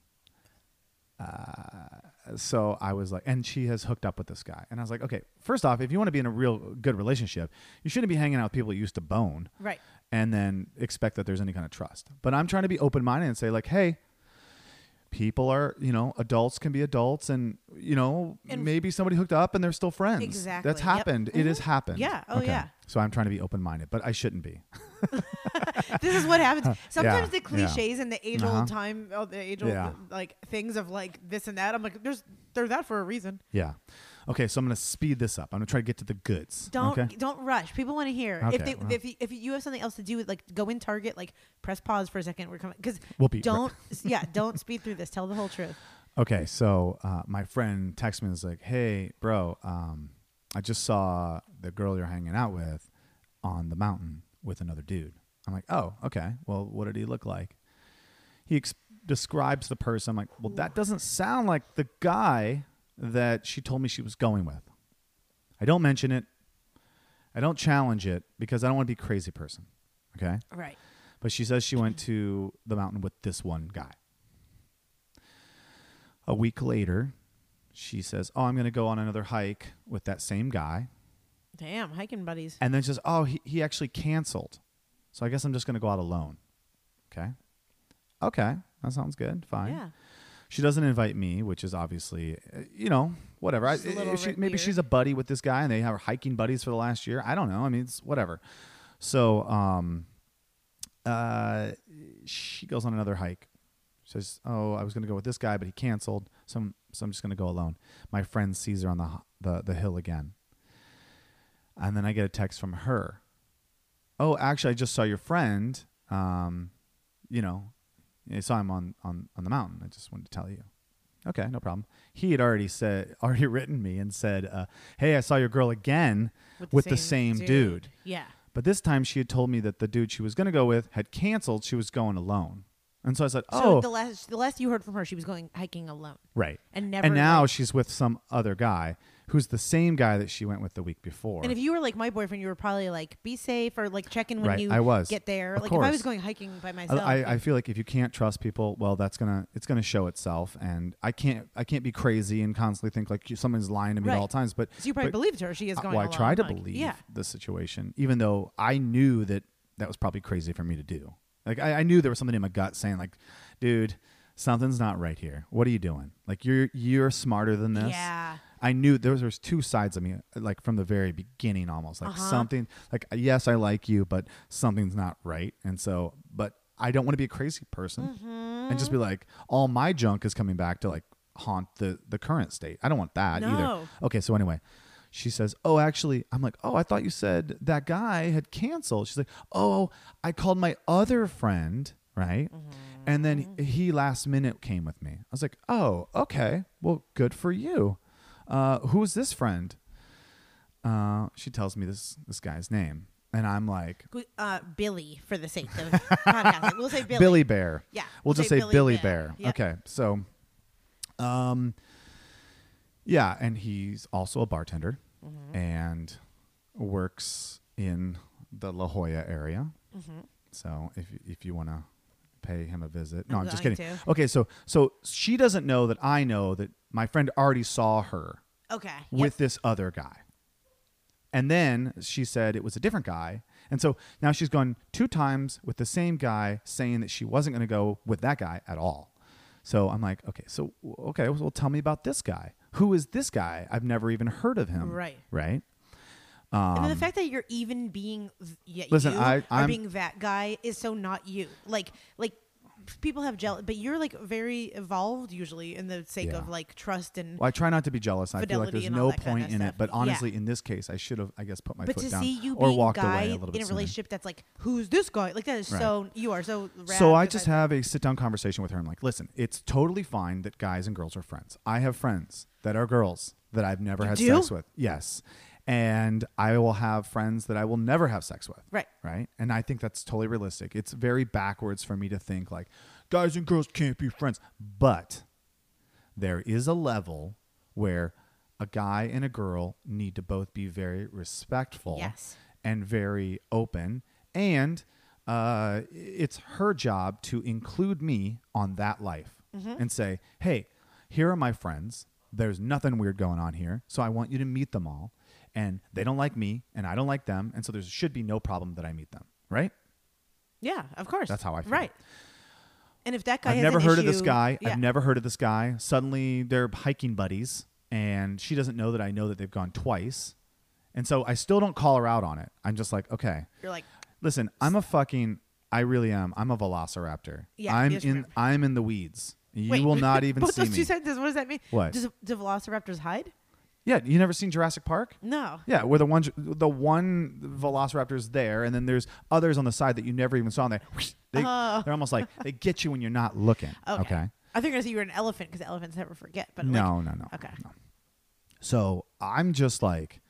Speaker 2: Uh, so I was like, and she has hooked up with this guy. And I was like, okay, first off, if you want to be in a real good relationship, you shouldn't be hanging out with people you used to bone
Speaker 1: Right.
Speaker 2: and then expect that there's any kind of trust. But I'm trying to be open minded and say, like, hey, people are, you know, adults can be adults and, you know,
Speaker 1: And-
Speaker 2: maybe somebody hooked up and they're still friends.
Speaker 1: Exactly.
Speaker 2: That's
Speaker 1: Yep.
Speaker 2: happened. It has
Speaker 1: Mhm.
Speaker 2: happened.
Speaker 1: Yeah. Oh, yeah.
Speaker 2: So I'm trying to be open minded, but I shouldn't be.
Speaker 1: this is what happens. Sometimes the
Speaker 2: yeah.
Speaker 1: cliches and the age old
Speaker 2: Uh-huh.
Speaker 1: time, oh, the age old
Speaker 2: Yeah.
Speaker 1: like things of like this and that. I'm like, there's they're that for a reason.
Speaker 2: Yeah. Okay, so I'm going to speed this up. I'm going to try to get to the goods.
Speaker 1: Don't
Speaker 2: Okay.
Speaker 1: don't rush. People want to hear. if they
Speaker 2: well.
Speaker 1: if you, if you have something else to do, like go in Target, like press pause for a second. We're coming because
Speaker 2: We'll be-
Speaker 1: don't yeah don't speed through this. Tell the whole truth.
Speaker 2: Okay, so uh, my friend texts me and is like, "Hey, bro, um, I just saw the girl you're hanging out with on the mountain with another dude." I'm like, "Oh, okay. Well, what did he look like?" He ex- describes the person. I'm like, "Well, that doesn't sound like the guy that she told me she was going with." I don't mention it. I don't challenge it because I don't want to be a crazy person. Okay.
Speaker 1: Right.
Speaker 2: But she says she went to the mountain with this one guy. A week later, she says, Oh, I'm going to go on another hike with that same guy.
Speaker 1: Damn, hiking buddies.
Speaker 2: And then she says, Oh, he, he actually canceled. So I guess I'm just going to go out alone. Okay. Okay. That sounds good. Fine.
Speaker 1: Yeah.
Speaker 2: She doesn't invite me, which is obviously, uh, you know, whatever. I,
Speaker 1: Just a little
Speaker 2: if she, maybe she's a buddy with this guy and they have hiking buddies for the last year. I don't know. I mean, it's whatever. So, um, uh, she goes on another hike. Says, "Oh, I was going to go with this guy, but he canceled, so I'm, so I'm just going to go alone." My friend sees her on the, the the hill again, and then I get a text from her. Oh, actually, I just saw your friend. Um, you know, I saw him on, on, on the mountain. I just wanted to tell you. Okay, no problem. He had already said, already written me and said, uh, "Hey, I saw your girl again with the, same, dude.
Speaker 1: Yeah.
Speaker 2: But this time, she had told me that the dude she was going to go with had canceled. She was going alone, and so I said,
Speaker 1: So
Speaker 2: "Oh,
Speaker 1: the last the last you heard from her, she was going hiking alone.
Speaker 2: right."
Speaker 1: And never
Speaker 2: and now
Speaker 1: like-
Speaker 2: she's with some other guy who's the same guy that she went with the week before.
Speaker 1: And if you were like my boyfriend, you were probably like, be safe or like check in when
Speaker 2: Right,
Speaker 1: you
Speaker 2: I was.
Speaker 1: get there.
Speaker 2: Of
Speaker 1: like if I was going hiking by myself.
Speaker 2: I, I feel like if you can't trust people, well, that's gonna it's gonna show itself, and I can't I can't be crazy and constantly think like someone's lying to me at all times. But
Speaker 1: so you probably
Speaker 2: but-
Speaker 1: believed her. She is going
Speaker 2: well, I tried to believe
Speaker 1: Yeah.
Speaker 2: the situation, even though I knew that that was probably crazy for me to do. Like I, I knew there was something in my gut saying, like, dude, something's not right here. What are you doing? Like you're you're smarter than this.
Speaker 1: Yeah.
Speaker 2: I knew there was, there was two sides of me, like from the very beginning, almost like
Speaker 1: Uh-huh.
Speaker 2: something. Like yes, I like you, but something's not right, and so, but I don't want to be a crazy person and just be
Speaker 1: Mm-hmm.
Speaker 2: like, all my junk is coming back to like haunt the the current state. I don't want that either. Okay, so anyway, she says, "Oh, actually," I'm like, "Oh, I thought you said that guy had canceled." She's like, "Oh, I called my other friend, right?" And then he last minute came with me. I was like, "Oh, okay. Well, good for you. Uh, who's this friend?" Uh, she tells me this this guy's name, and I'm like,
Speaker 1: Uh, Billy, for the sake of podcasting, we'll say Billy.
Speaker 2: Billy Bear.
Speaker 1: Yeah,
Speaker 2: We'll
Speaker 1: we'll
Speaker 2: just
Speaker 1: say
Speaker 2: say
Speaker 1: Billy
Speaker 2: Billy
Speaker 1: Bear.
Speaker 2: Bear.
Speaker 1: Yep.
Speaker 2: Okay. So um yeah, and he's also a bartender
Speaker 1: Mm-hmm.
Speaker 2: and works in the La Jolla area.
Speaker 1: Mm-hmm.
Speaker 2: So if if you want to pay him a visit. No,
Speaker 1: I'm
Speaker 2: I'm, just kidding.
Speaker 1: to.
Speaker 2: Okay, so so she doesn't know that I know that my friend already saw her
Speaker 1: Okay.
Speaker 2: with
Speaker 1: Yep.
Speaker 2: this other guy. And then she said it was a different guy. And so now she's gone two times with the same guy saying that she wasn't going to go with that guy at all. So I'm like, okay, so, okay, well, tell me about this guy. Who is this guy? I've never even heard of him.
Speaker 1: Right.
Speaker 2: Right.
Speaker 1: And the fact that you're even being yeah,
Speaker 2: Um, Listen,
Speaker 1: you
Speaker 2: I, I'm,
Speaker 1: being that guy is so not you. Like like people have jealous, but you're like very evolved usually in the sake
Speaker 2: Yeah.
Speaker 1: of like trust and.
Speaker 2: Well, I try not to be jealous. I feel like there's no
Speaker 1: that kinda
Speaker 2: point in it.
Speaker 1: stuff.
Speaker 2: But
Speaker 1: Yeah.
Speaker 2: honestly, in this case, I should have, I guess, put my
Speaker 1: but
Speaker 2: foot down or walked away a little bit
Speaker 1: in a
Speaker 2: sooner.
Speaker 1: relationship that's like, who's this guy? Like that is
Speaker 2: Right.
Speaker 1: so you are so.
Speaker 2: So I just have a sit down conversation with her. I'm like, listen, it's totally fine that guys and girls are friends. I have friends that are girls that I've never
Speaker 1: You
Speaker 2: had
Speaker 1: do?
Speaker 2: sex with. Yes. And I will have friends that I will never have sex with.
Speaker 1: Right.
Speaker 2: Right. And I think that's totally realistic. It's very backwards for me to think like guys and girls can't be friends. But there is a level where a guy and a girl need to both be very respectful
Speaker 1: Yes.
Speaker 2: and very open. And uh, it's her job to include me on that life
Speaker 1: Mm-hmm.
Speaker 2: and say, hey, here are my friends. There's nothing weird going on here. So I want you to meet them all. And they don't like me, and I don't like them. And so there should be no problem that I meet them. Right?
Speaker 1: Yeah, of course.
Speaker 2: That's how I feel.
Speaker 1: Right. And if that guy
Speaker 2: I've never heard of this guy.
Speaker 1: yeah.
Speaker 2: I've never heard of this guy. Suddenly they're hiking buddies, and she doesn't know that I know that they've gone twice. And so I still don't call her out on it. I'm just like, okay,
Speaker 1: You're like,
Speaker 2: listen, I'm a fucking, I really am. I'm a velociraptor.
Speaker 1: Yeah,
Speaker 2: I'm in,
Speaker 1: remember.
Speaker 2: I'm in the weeds. You
Speaker 1: wait,
Speaker 2: will not even
Speaker 1: both
Speaker 2: see
Speaker 1: those
Speaker 2: me.
Speaker 1: two sentences. What does that mean?
Speaker 2: What?
Speaker 1: Does, do velociraptors hide?
Speaker 2: Yeah, you never seen Jurassic Park?
Speaker 1: No.
Speaker 2: Yeah, where the one, the one velociraptor's there, and then there's others on the side that you never even saw. And they, they
Speaker 1: Oh.
Speaker 2: they're almost like they get you when you're not looking.
Speaker 1: Okay.
Speaker 2: okay?
Speaker 1: I think you're you were an elephant because elephants never forget. But
Speaker 2: No,
Speaker 1: like,
Speaker 2: no, no.
Speaker 1: Okay.
Speaker 2: no. So I'm just like,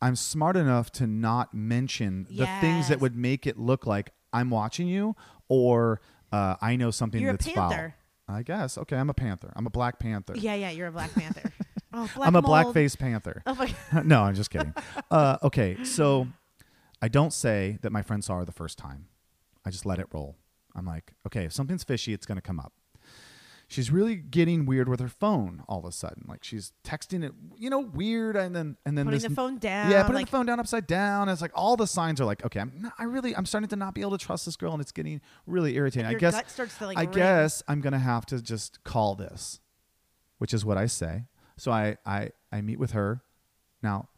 Speaker 2: I'm smart enough to not mention the things that would make it look like I'm watching you or uh, I know something
Speaker 1: You're a
Speaker 2: that's
Speaker 1: panther.
Speaker 2: foul. I guess. Okay, I'm a panther. I'm a black panther.
Speaker 1: Yeah, yeah, you're a black panther. oh,
Speaker 2: I'm a
Speaker 1: mold.
Speaker 2: blackface panther.
Speaker 1: Oh my God.
Speaker 2: no, I'm just kidding. uh, okay, so I don't say that my friend saw her the first time. I just let it roll. I'm like, okay, if something's fishy, it's going to come up. She's really getting weird with her phone all of a sudden. Like she's texting it, you know, weird, and then and then
Speaker 1: Putting
Speaker 2: this-
Speaker 1: the phone down.
Speaker 2: Yeah, putting
Speaker 1: like,
Speaker 2: the phone down upside down. It's like all the signs are like, okay, I'm not, I really, I'm starting to not be able to trust this girl, and it's getting really irritating. I guess,
Speaker 1: gut starts to, like,
Speaker 2: I
Speaker 1: ring.
Speaker 2: guess I'm gonna have to just call this, which is what I say. So I, I, I meet with her. Now,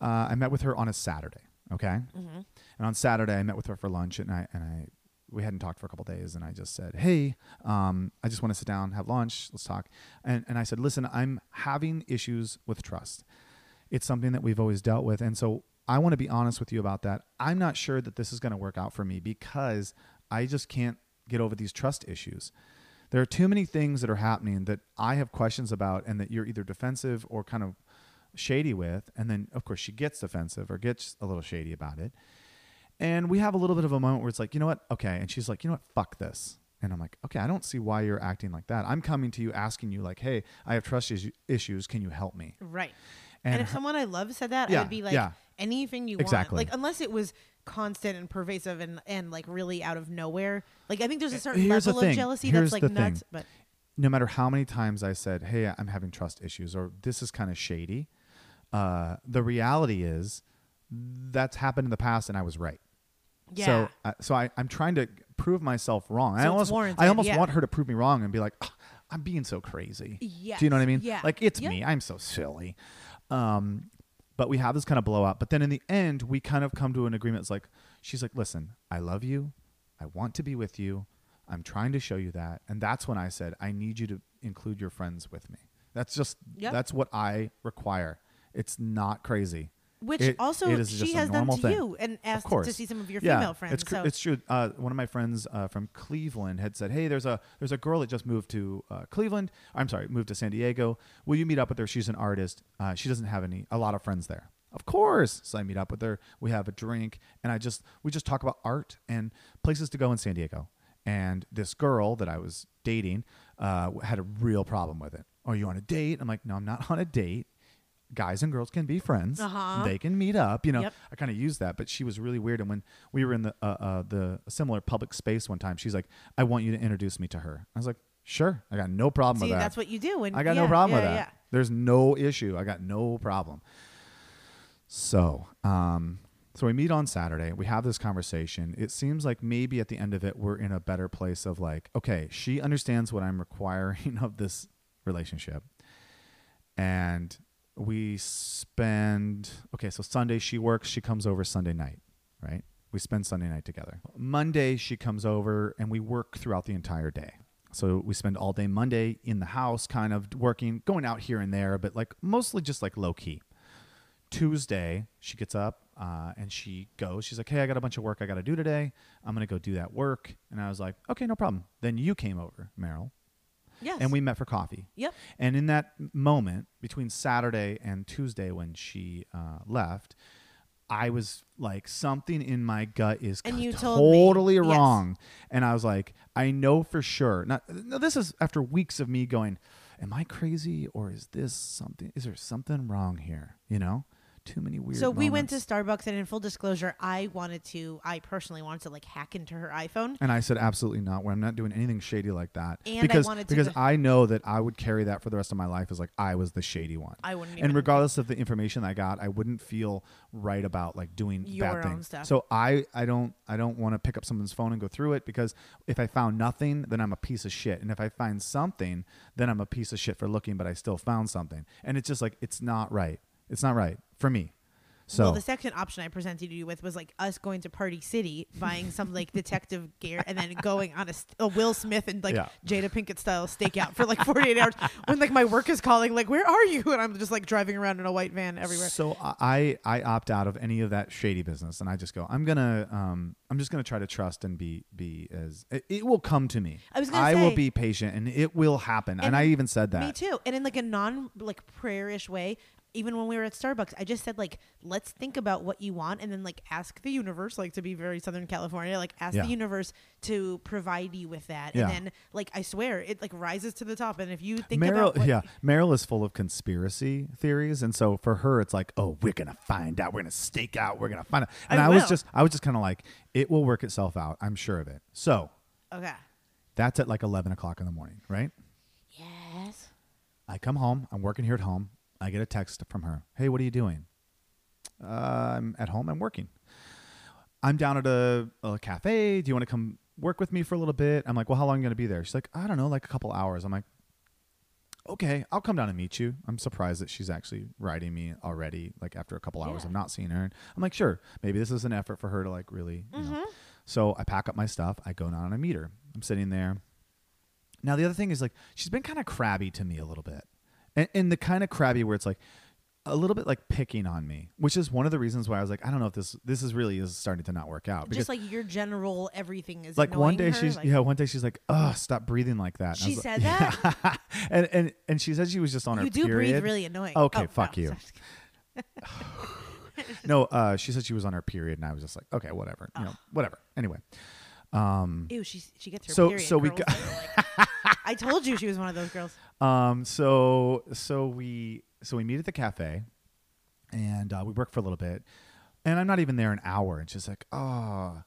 Speaker 2: uh, I met with her on a Saturday. Okay,
Speaker 1: Mm-hmm.
Speaker 2: and on Saturday I met with her for lunch, and I and I we hadn't talked for a couple days, and I just said, hey, um, I just want to sit down, have lunch, let's talk. And and I said, listen, I'm having issues with trust. It's something that we've always dealt with, and so I want to be honest with you about that. I'm not sure that this is going to work out for me because I just can't get over these trust issues. There are too many things that are happening that I have questions about, and that you're either defensive or kind of shady with. And then, of course, she gets defensive or gets a little shady about it. And we have a little bit of a moment where it's like, you know what? Okay. And she's like, you know what? Fuck this. And I'm like, okay, I don't see why you're acting like that. I'm coming to you asking you, like, hey, I have trust is- issues. Can you help me?
Speaker 1: Right.
Speaker 2: And
Speaker 1: And, if
Speaker 2: her-
Speaker 1: someone I love said that,
Speaker 2: Yeah,
Speaker 1: I would be like,
Speaker 2: yeah.
Speaker 1: anything you
Speaker 2: Exactly.
Speaker 1: want. Like, unless it was constant and pervasive and, and like really out of nowhere. Like, I think there's a certain
Speaker 2: Here's
Speaker 1: level of jealousy
Speaker 2: Here's
Speaker 1: that's like nuts.
Speaker 2: thing.
Speaker 1: But
Speaker 2: no matter how many times I said, "Hey, I'm having trust issues," or "This is kind of shady," uh, the reality is that's happened in the past, and I was right.
Speaker 1: yeah.
Speaker 2: So, uh, so I, I'm trying to prove myself wrong. I
Speaker 1: So it's
Speaker 2: almost I almost
Speaker 1: yeah.
Speaker 2: want her to prove me wrong and be like, "Ugh, I'm being so crazy.
Speaker 1: Yes,
Speaker 2: Do you know what I mean?
Speaker 1: yeah,
Speaker 2: Like it's
Speaker 1: yep.
Speaker 2: me. I'm so silly. Um, but we have this kind of blowout. But then in the end, we kind of come to an agreement. It's like she's like, "Listen, I love you. I want to be with you. I'm trying to show you that." And that's when I said, "I need you to include your friends with me." That's just
Speaker 1: Yep.
Speaker 2: that's what I require. It's not crazy.
Speaker 1: Which
Speaker 2: It-
Speaker 1: also
Speaker 2: it
Speaker 1: she has done to
Speaker 2: thing.
Speaker 1: you and asked to see some of your
Speaker 2: Yeah,
Speaker 1: female friends.
Speaker 2: It's, cr-
Speaker 1: so
Speaker 2: it's true. Uh, one of my friends uh, from Cleveland had said, "Hey, there's a there's a girl that just moved to uh, Cleveland. I'm sorry, moved to San Diego. Will you meet up with her? She's an artist. Uh, she doesn't have any a lot of friends there." Of course. So I meet up with her. We have a drink, and I just we just talk about art and places to go in San Diego. And this girl that I was dating uh, had a real problem with it. Are you on a date? I'm like, no, I'm not on a date. Guys and girls can be friends.
Speaker 1: Uh-huh.
Speaker 2: They can meet up. You know,
Speaker 1: Yep.
Speaker 2: I kind of used that, but she was really weird. And when we were in the uh, uh, the similar public space one time, she's like, "I want you to introduce me to her." I was like, "Sure, I got no problem
Speaker 1: see,
Speaker 2: with that."
Speaker 1: that's what you do. And
Speaker 2: I got
Speaker 1: yeah,
Speaker 2: no problem
Speaker 1: yeah,
Speaker 2: with that.
Speaker 1: Yeah.
Speaker 2: There's no issue. I got no problem. So, um, so we meet on Saturday. We have this conversation. It seems like maybe at the end of it, we're in a better place of like, okay, she understands what I'm requiring of this relationship, and we spend. Okay, so Sunday she works. She comes over Sunday night, right? We spend Sunday night together. Monday she comes over, and we work throughout the entire day. So we spend all day Monday in the house, kind of working, going out here and there, but like mostly just like low key. Tuesday, she gets up uh, and she goes. She's like, "Hey, I got a bunch of work I got to do today. I'm gonna go do that work." And I was like, "Okay, no problem." Then you came over, Meryl,
Speaker 1: Yes.
Speaker 2: and we met for coffee.
Speaker 1: Yep.
Speaker 2: And in that moment between Saturday and Tuesday when she uh, left, I was like, something in my gut is
Speaker 1: And you told me,
Speaker 2: totally
Speaker 1: yes.
Speaker 2: wrong. And I was like, I know for sure. Now, no, this is after weeks of me going, Am I crazy or is this something? Is there something wrong here? You know, too many weird.
Speaker 1: So we went to
Speaker 2: moments.
Speaker 1: Starbucks, and in full disclosure, I wanted to, I personally wanted to like hack into her iPhone.
Speaker 2: And I said, absolutely not. Where I'm not doing anything shady like that.
Speaker 1: And I
Speaker 2: because
Speaker 1: wanted to
Speaker 2: because I know that I would carry that for the rest of my life as like I was the shady one.
Speaker 1: I wouldn't
Speaker 2: And
Speaker 1: even-
Speaker 2: regardless of the information I got, I wouldn't feel right about like doing
Speaker 1: Your
Speaker 2: bad
Speaker 1: own
Speaker 2: things.
Speaker 1: stuff.
Speaker 2: So I I don't I don't want to pick up someone's phone and go through it because if I found nothing, then I'm a piece of shit. And if I find something, then I'm a piece of shit for looking, but I still found something. And it's just like it's not right. It's not right for me. So
Speaker 1: well, the second option I presented you with was like us going to Party City, buying some like detective gear, and then going on a, st- a Will Smith and like
Speaker 2: Yeah.
Speaker 1: Jada Pinkett style stakeout for like 48 hours. When like my work is calling, like, where are you? And I'm just like driving around in a white van everywhere.
Speaker 2: So I I opt out of any of that shady business, and I just go. I'm gonna um I'm just gonna try to trust and be be as it, it will come to me.
Speaker 1: I was gonna
Speaker 2: will
Speaker 1: say- will
Speaker 2: be patient, and it will happen. And,
Speaker 1: And
Speaker 2: I even said that.
Speaker 1: Me too. And in like a non like prayer-ish way, even when we were at Starbucks, I just said like, let's think about what you want and then like ask the universe, like to be very Southern California, like ask
Speaker 2: Yeah.
Speaker 1: the universe to provide you with that.
Speaker 2: Yeah.
Speaker 1: And then like I swear, it like rises to the top. And if you think
Speaker 2: Meryl,
Speaker 1: about
Speaker 2: yeah, Meryl is full of conspiracy theories, and so for her, it's like, oh, we're gonna find out, we're gonna stake out, we're gonna find out. And
Speaker 1: I
Speaker 2: I, was just, I was just kind of like, it will work itself out. I'm sure of it. So
Speaker 1: Okay.
Speaker 2: that's at like 11 o'clock in the morning, right?
Speaker 1: Yes.
Speaker 2: I come home. I'm working here at home. I get a text from her. Hey, what are you doing? Uh, I'm at home. I'm working. I'm down at a, a cafe. Do you want to come work with me for a little bit? I'm like, well, how long are you going to be there? She's like, I don't know, like a couple hours. I'm like, okay, I'll come down and meet you. I'm surprised that she's actually writing me already, like after a couple hours
Speaker 1: Yeah.
Speaker 2: of not seeing her. I'm like, sure, maybe this is an effort for her to like really, you know. So I pack up my stuff. I go down and I meet her. I'm sitting there. Now the other thing is like she's been kind of crabby to me a little bit, and, and the kind of crabby where it's like a little bit like picking on me, which is one of the reasons why I was like, I don't know if this this is really is starting to not work out.
Speaker 1: Just like your general everything is
Speaker 2: like one day
Speaker 1: her,
Speaker 2: she's
Speaker 1: like-
Speaker 2: yeah one day she's like, oh stop breathing like that. And
Speaker 1: She said
Speaker 2: like,
Speaker 1: that?
Speaker 2: and and and she said she was just on her
Speaker 1: You do
Speaker 2: period.
Speaker 1: breathe really annoying.
Speaker 2: Okay,
Speaker 1: Oh,
Speaker 2: fuck
Speaker 1: no,
Speaker 2: you. no, uh, she said she was on her period, and I was just like, okay, whatever, you know, whatever. Anyway, um,
Speaker 1: Ew, she she gets her
Speaker 2: So-
Speaker 1: period.
Speaker 2: so we got-
Speaker 1: like- I told you she was one of those girls.
Speaker 2: Um. So so we so we meet at the cafe, and uh, we work for a little bit, and I'm not even there an hour, and she's like, oh,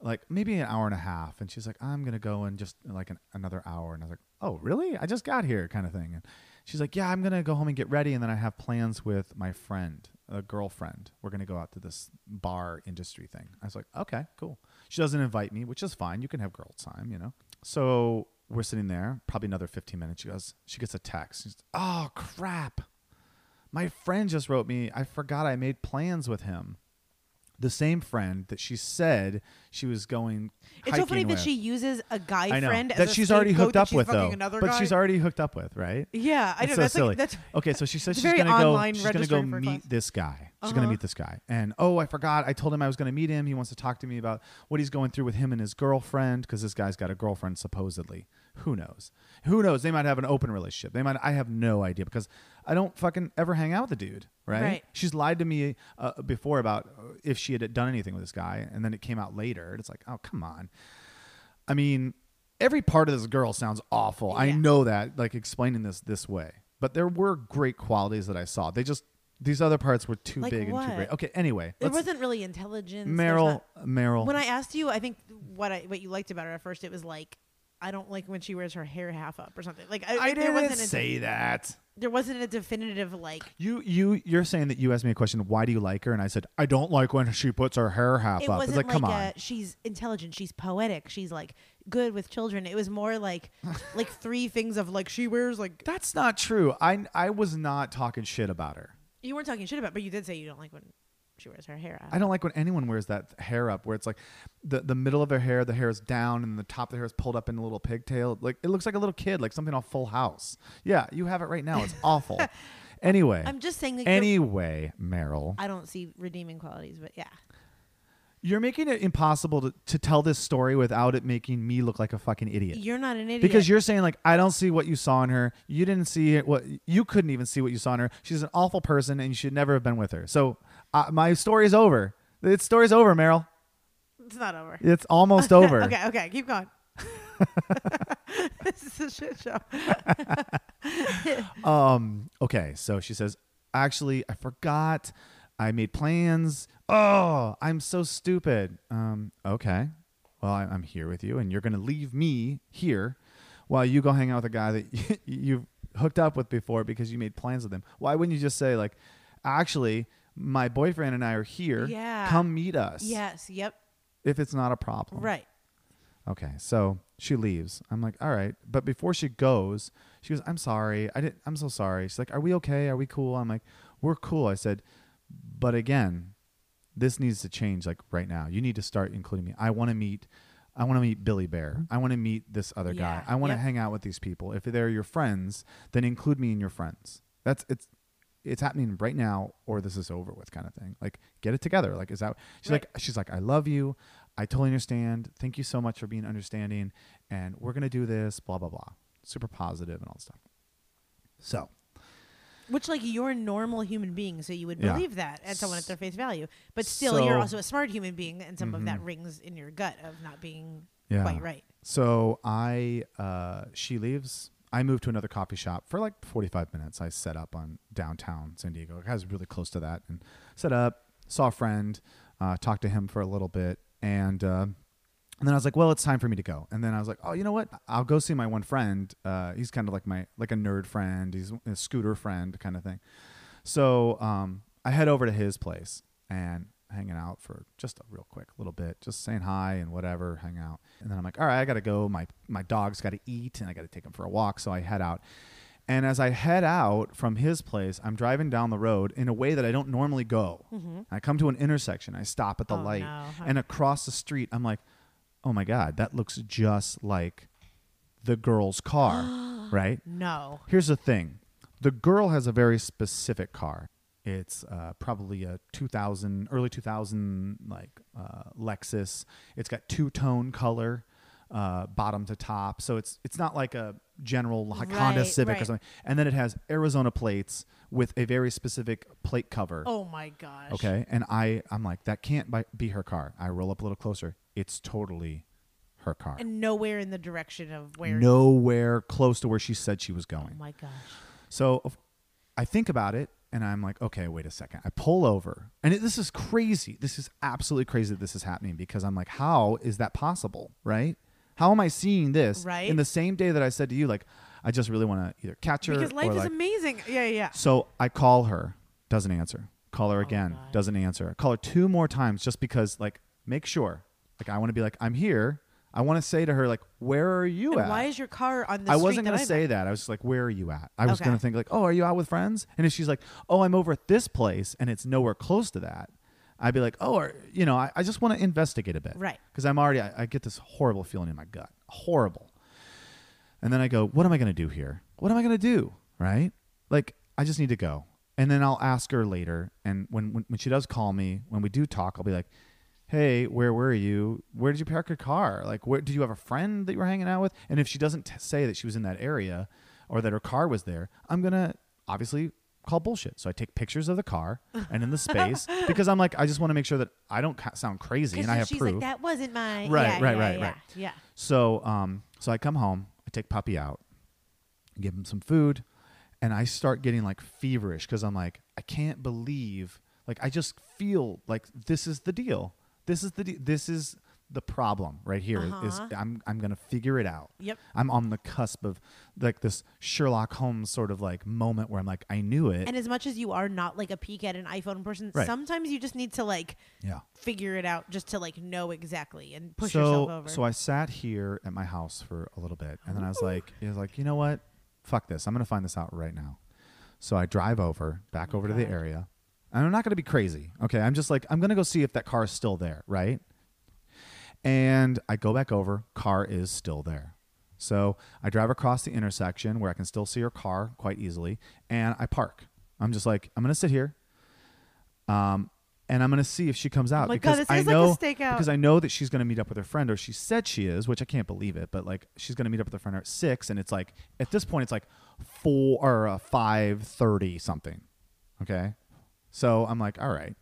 Speaker 2: like maybe an hour and a half, and she's like, I'm gonna go in just like an, another hour, and I was like, oh, really? I just got here, kind of thing, and she's like, "Yeah, I'm gonna go home and get ready, and then I have plans with my friend, a girlfriend. We're gonna go out to this bar industry thing." I was like, "Okay, cool." She doesn't invite me, which is fine. You can have girl time, you know. So we're sitting there, probably another 15 minutes. She goes, she gets a text. She's, "Oh crap, my friend just wrote me. I forgot I made plans with him." The same friend that she said she was going.
Speaker 1: It's so funny
Speaker 2: hiking
Speaker 1: that she uses a guy
Speaker 2: I know
Speaker 1: friend as
Speaker 2: that she's already hooked up with though, but
Speaker 1: guy.
Speaker 2: she's already hooked up with, right?
Speaker 1: Yeah, I know.
Speaker 2: so
Speaker 1: that's
Speaker 2: silly.
Speaker 1: like that's
Speaker 2: Okay, so she says she's gonna go. She's gonna go
Speaker 1: registering for a
Speaker 2: meet
Speaker 1: class.
Speaker 2: this guy. She's gonna
Speaker 1: Uh-huh.
Speaker 2: meet this guy, and oh, I forgot. I told him I was gonna meet him. He wants to talk to me about what he's going through with him and his girlfriend because this guy's got a girlfriend supposedly. Who knows? Who knows? They might have an open relationship. They might. I have no idea because I don't fucking ever hang out with the dude. Right?
Speaker 1: Right.
Speaker 2: She's lied to me uh, before about uh, if she had done anything with this guy, and then it came out later. It's like, oh come on. I mean, every part of this girl sounds awful. I know that, like explaining this this way. But there were great qualities that I saw. They just these other parts were too
Speaker 1: Like
Speaker 2: big and too great. Okay, anyway,
Speaker 1: there
Speaker 2: let's-
Speaker 1: wasn't really intelligence.
Speaker 2: Meryl,
Speaker 1: not-
Speaker 2: Meryl.
Speaker 1: when I asked you, I think what I what you liked about her at first, it was like I don't like when she wears her hair half up or something. Like I,
Speaker 2: I didn't
Speaker 1: wasn't a,
Speaker 2: say that.
Speaker 1: there wasn't a definitive like.
Speaker 2: You you you're saying that you asked me a question. Why do you like her? And I said I don't like when she puts her hair half
Speaker 1: It
Speaker 2: up.
Speaker 1: wasn't
Speaker 2: It's like, come on.
Speaker 1: she's intelligent, she's poetic, she's like good with children. It was more like like three things of like she wears like
Speaker 2: That's not true. I I was not talking shit about her.
Speaker 1: you weren't talking shit about, but you did say you don't like when she wears her hair up.
Speaker 2: I don't like when anyone wears that hair up where it's like the the middle of their hair, the hair is down and the top of the hair is pulled up in a little pigtail. Like it looks like a little kid, like something off Full House. Yeah, you have it right now. It's awful. anyway.
Speaker 1: I'm just saying. Like, you're-
Speaker 2: anyway, Meryl,
Speaker 1: I don't see redeeming qualities, but yeah.
Speaker 2: you're making it impossible to, to tell this story without it making me look like a fucking idiot.
Speaker 1: You're not an idiot.
Speaker 2: Because you're saying like I don't see what you saw in her. You didn't see it. What you couldn't even see what you saw in her. She's an awful person, and you should never have been with her. So uh, my story's over. The story's over, Meryl.
Speaker 1: it's not over.
Speaker 2: It's almost over.
Speaker 1: okay, okay, keep going. this is a shit show.
Speaker 2: Um. Okay. So she says, "Actually, I forgot. I made plans. Oh, I'm so stupid. Um. Okay. Well, I, I'm here with you, and you're gonna leave me here while you go hang out with a guy that you've hooked up with before because you made plans with him. Why wouldn't you just say like, actually, my boyfriend and I are here.
Speaker 1: Yeah.
Speaker 2: Come meet us.
Speaker 1: Yes. Yep.
Speaker 2: If it's not a problem.
Speaker 1: Right.
Speaker 2: Okay, so she leaves. I'm like, all right. But before she goes, she goes, I'm sorry. I didn't I'm so sorry. She's like, Are we okay? Are we cool? I'm like, We're cool. I said, but again, this needs to change like right now. You need to start including me. I want to meet I want to meet Billy Bear. I want to meet this other guy. I want to
Speaker 1: yep.
Speaker 2: hang out with these people. If they're your friends, then include me in your friends. That's it's it's happening right now or this is over with kind of thing. Like get it together. Like is that she's
Speaker 1: Right.
Speaker 2: like she's like I love you. I totally understand. Thank you so much for being understanding and we're going to do this blah blah blah. Super positive and all that stuff. So,
Speaker 1: Which, like, you're a normal human being, so you would
Speaker 2: Yeah.
Speaker 1: believe that at someone at their face value. But still, you're also a smart human being, and some of that
Speaker 2: Mhm.
Speaker 1: rings in your gut of not being
Speaker 2: Yeah.
Speaker 1: quite right.
Speaker 2: So I, uh, she leaves. I moved to another coffee shop for like 45 minutes. I set up on downtown San Diego. I was really close to that and set up, saw a friend, uh, talked to him for a little bit. And, uh, and then I was like, well, it's time for me to go. And then I was like, oh, you know what? I'll go see my one friend. Uh, he's kind of like my, like a nerd friend. He's a scooter friend kind of thing. So um, I head over to his place and hanging out for just a real quick little bit, just saying hi and whatever, hang out. And then I'm like, all right, I got to go. My my dog's got to eat and I got to take him for a walk. So I head out. And as I head out from his place, I'm driving down the road in a way that I don't normally go. Mm-hmm. I come to an intersection. I stop at the
Speaker 1: Oh,
Speaker 2: light.
Speaker 1: no.
Speaker 2: And across the street, I'm like, oh my God, that looks just like the girl's car, right?
Speaker 1: No.
Speaker 2: Here's the thing the girl has a very specific car. It's uh, probably a 2000, early 2000, like uh, Lexus. It's got two tone color, uh, bottom to top. So it's it's not like a general like Honda
Speaker 1: Right,
Speaker 2: Civic or something. And then it has Arizona plates with a very specific plate cover.
Speaker 1: Oh my gosh.
Speaker 2: Okay, and I I'm like that can't be her car. I roll up a little closer. It's totally her car.
Speaker 1: And nowhere in the direction of where.
Speaker 2: Nowhere close to where she said she was going.
Speaker 1: Oh my gosh.
Speaker 2: So I think about it and I'm like, okay, wait a second. I pull over. And it, this is crazy. This is absolutely crazy that this is happening because I'm like, how is that possible? Right? How am I seeing this
Speaker 1: Right.
Speaker 2: in the same day that I said to you, like, I just really want to either catch her
Speaker 1: Because life is
Speaker 2: like.
Speaker 1: amazing. Yeah, yeah. Yeah.
Speaker 2: So I call her, doesn't answer. Call
Speaker 1: Oh
Speaker 2: her again, doesn't answer. Call her two more times just because like make sure. Like I want to be like I'm here. I want to say to her like where are you
Speaker 1: And
Speaker 2: at?
Speaker 1: why is your car on the
Speaker 2: I wasn't gonna say
Speaker 1: at?
Speaker 2: that. I was just like, "Where are you at?" I was
Speaker 1: Okay.
Speaker 2: gonna think like, "Oh, are you out with friends?" And if she's like, "Oh, I'm over at this place," and it's nowhere close to that, I'd be like, "Oh, are, you know, I, I just want to investigate a bit,
Speaker 1: Right.
Speaker 2: Because I'm already, I, I get this horrible feeling in my gut, horrible. And then I go, "What am I gonna do here? What am I gonna do?" Right? Like, I just need to go. And then I'll ask her later. And when when, when she does call me, when we do talk, I'll be like, hey, where were you? Where did you park your car? Like, where did you have a friend that you were hanging out with? And if she doesn't t- say that she was in that area or that her car was there, I'm gonna obviously call bullshit. So I take pictures of the car and in the space because I'm like, I just want to make sure that I don't ca- sound crazy and I have
Speaker 1: she's
Speaker 2: proof.
Speaker 1: like, that wasn't mine.
Speaker 2: Right,
Speaker 1: yeah,
Speaker 2: right,
Speaker 1: yeah,
Speaker 2: right,
Speaker 1: yeah,
Speaker 2: right.
Speaker 1: Yeah.
Speaker 2: So, um, so I come home, I take puppy out, give him some food, and I start getting like feverish because I'm like, I can't believe, like, I just feel like this is the deal. This is the de- this is the problem right here. Is
Speaker 1: Uh-huh.
Speaker 2: I'm I'm gonna figure it out.
Speaker 1: Yep.
Speaker 2: I'm on the cusp of like this Sherlock Holmes sort of like moment where I'm like, I knew it.
Speaker 1: And as much as you are not like a peek at an iPhone person,
Speaker 2: Right.
Speaker 1: sometimes you just need to like
Speaker 2: yeah.
Speaker 1: figure it out just to like know exactly and push
Speaker 2: so,
Speaker 1: yourself over.
Speaker 2: So I sat here at my house for a little bit, and then I was like, I was like, you know what? Fuck this. I'm gonna find this out right now. So I drive over, back over to the area. And I'm not gonna be crazy. Okay, I'm just like, I'm gonna go see if that car is still there, right? And I go back over, car is still there. So I drive across the intersection where I can still see her car quite easily, and I park. I'm just like, I'm gonna sit here. Um, and I'm gonna see if she comes out
Speaker 1: my
Speaker 2: because
Speaker 1: God,
Speaker 2: I
Speaker 1: is like
Speaker 2: know because I know that she's gonna meet up with her friend, or she said she is, which I can't believe it, but like she's gonna meet up with her friend at six, and it's like at this point it's like four or uh, five thirty something. Okay, so I'm like, all right.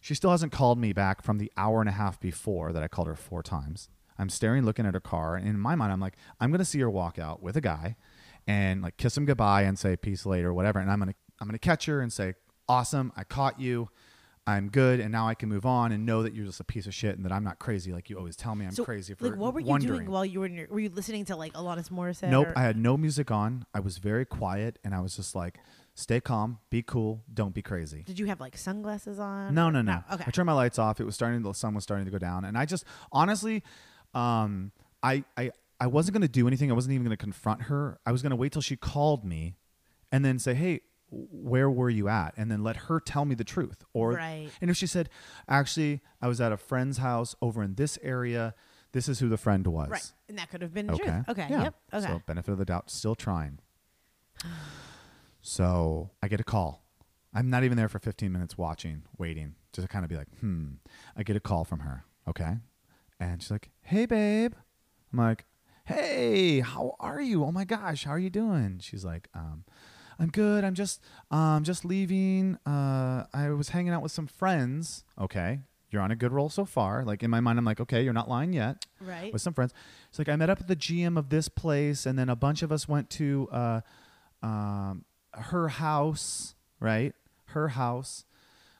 Speaker 2: She still hasn't called me back from the hour and a half before that I called her four times. I'm staring, looking at her car, and in my mind, I'm like, I'm gonna see her walk out with a guy, and like kiss him goodbye and say peace later, whatever. And I'm gonna I'm gonna catch her and say, awesome, I caught you. I'm good, and now I can move on and know that you're just a piece of shit and that I'm not crazy like you always tell me I'm
Speaker 1: so,
Speaker 2: crazy for
Speaker 1: like, what were you
Speaker 2: wondering.
Speaker 1: doing while you were in your? Were you listening to like Alanis Morissette?
Speaker 2: Nope,
Speaker 1: or-
Speaker 2: I had no music on. I was very quiet, and I was just like, stay calm, be cool, don't be crazy.
Speaker 1: Did you have like sunglasses on?
Speaker 2: No, no, no.
Speaker 1: Okay.
Speaker 2: I turned my lights off. It was starting. The sun was starting to go down, and I just honestly, um, I I I wasn't gonna do anything. I wasn't even gonna confront her. I was gonna wait till she called me, and then say, hey. Where were you at? And then let her tell me the truth. Or
Speaker 1: Right.
Speaker 2: and if she said, actually, I was at a friend's house over in this area. This is who the friend was.
Speaker 1: Right, and that could have been the
Speaker 2: Okay.
Speaker 1: truth. Okay.
Speaker 2: Yeah.
Speaker 1: Yep. Okay.
Speaker 2: So benefit of the doubt, still trying. So I get a call. I'm not even there for 15 minutes watching, waiting, just to kind of be like, hmm. I get a call from her. Okay. And she's like, hey, babe. I'm like, hey, how are you? Oh my gosh, how are you doing? She's like, um, I'm good. I'm just, um, just leaving. Uh, I was hanging out with some friends. Okay. You're on a good roll so far. Like in my mind, I'm like, okay, you're not lying yet
Speaker 1: right.
Speaker 2: with some friends. It's like I met up at the GM of this place, and then a bunch of us went to uh, um, her house, right? Her house.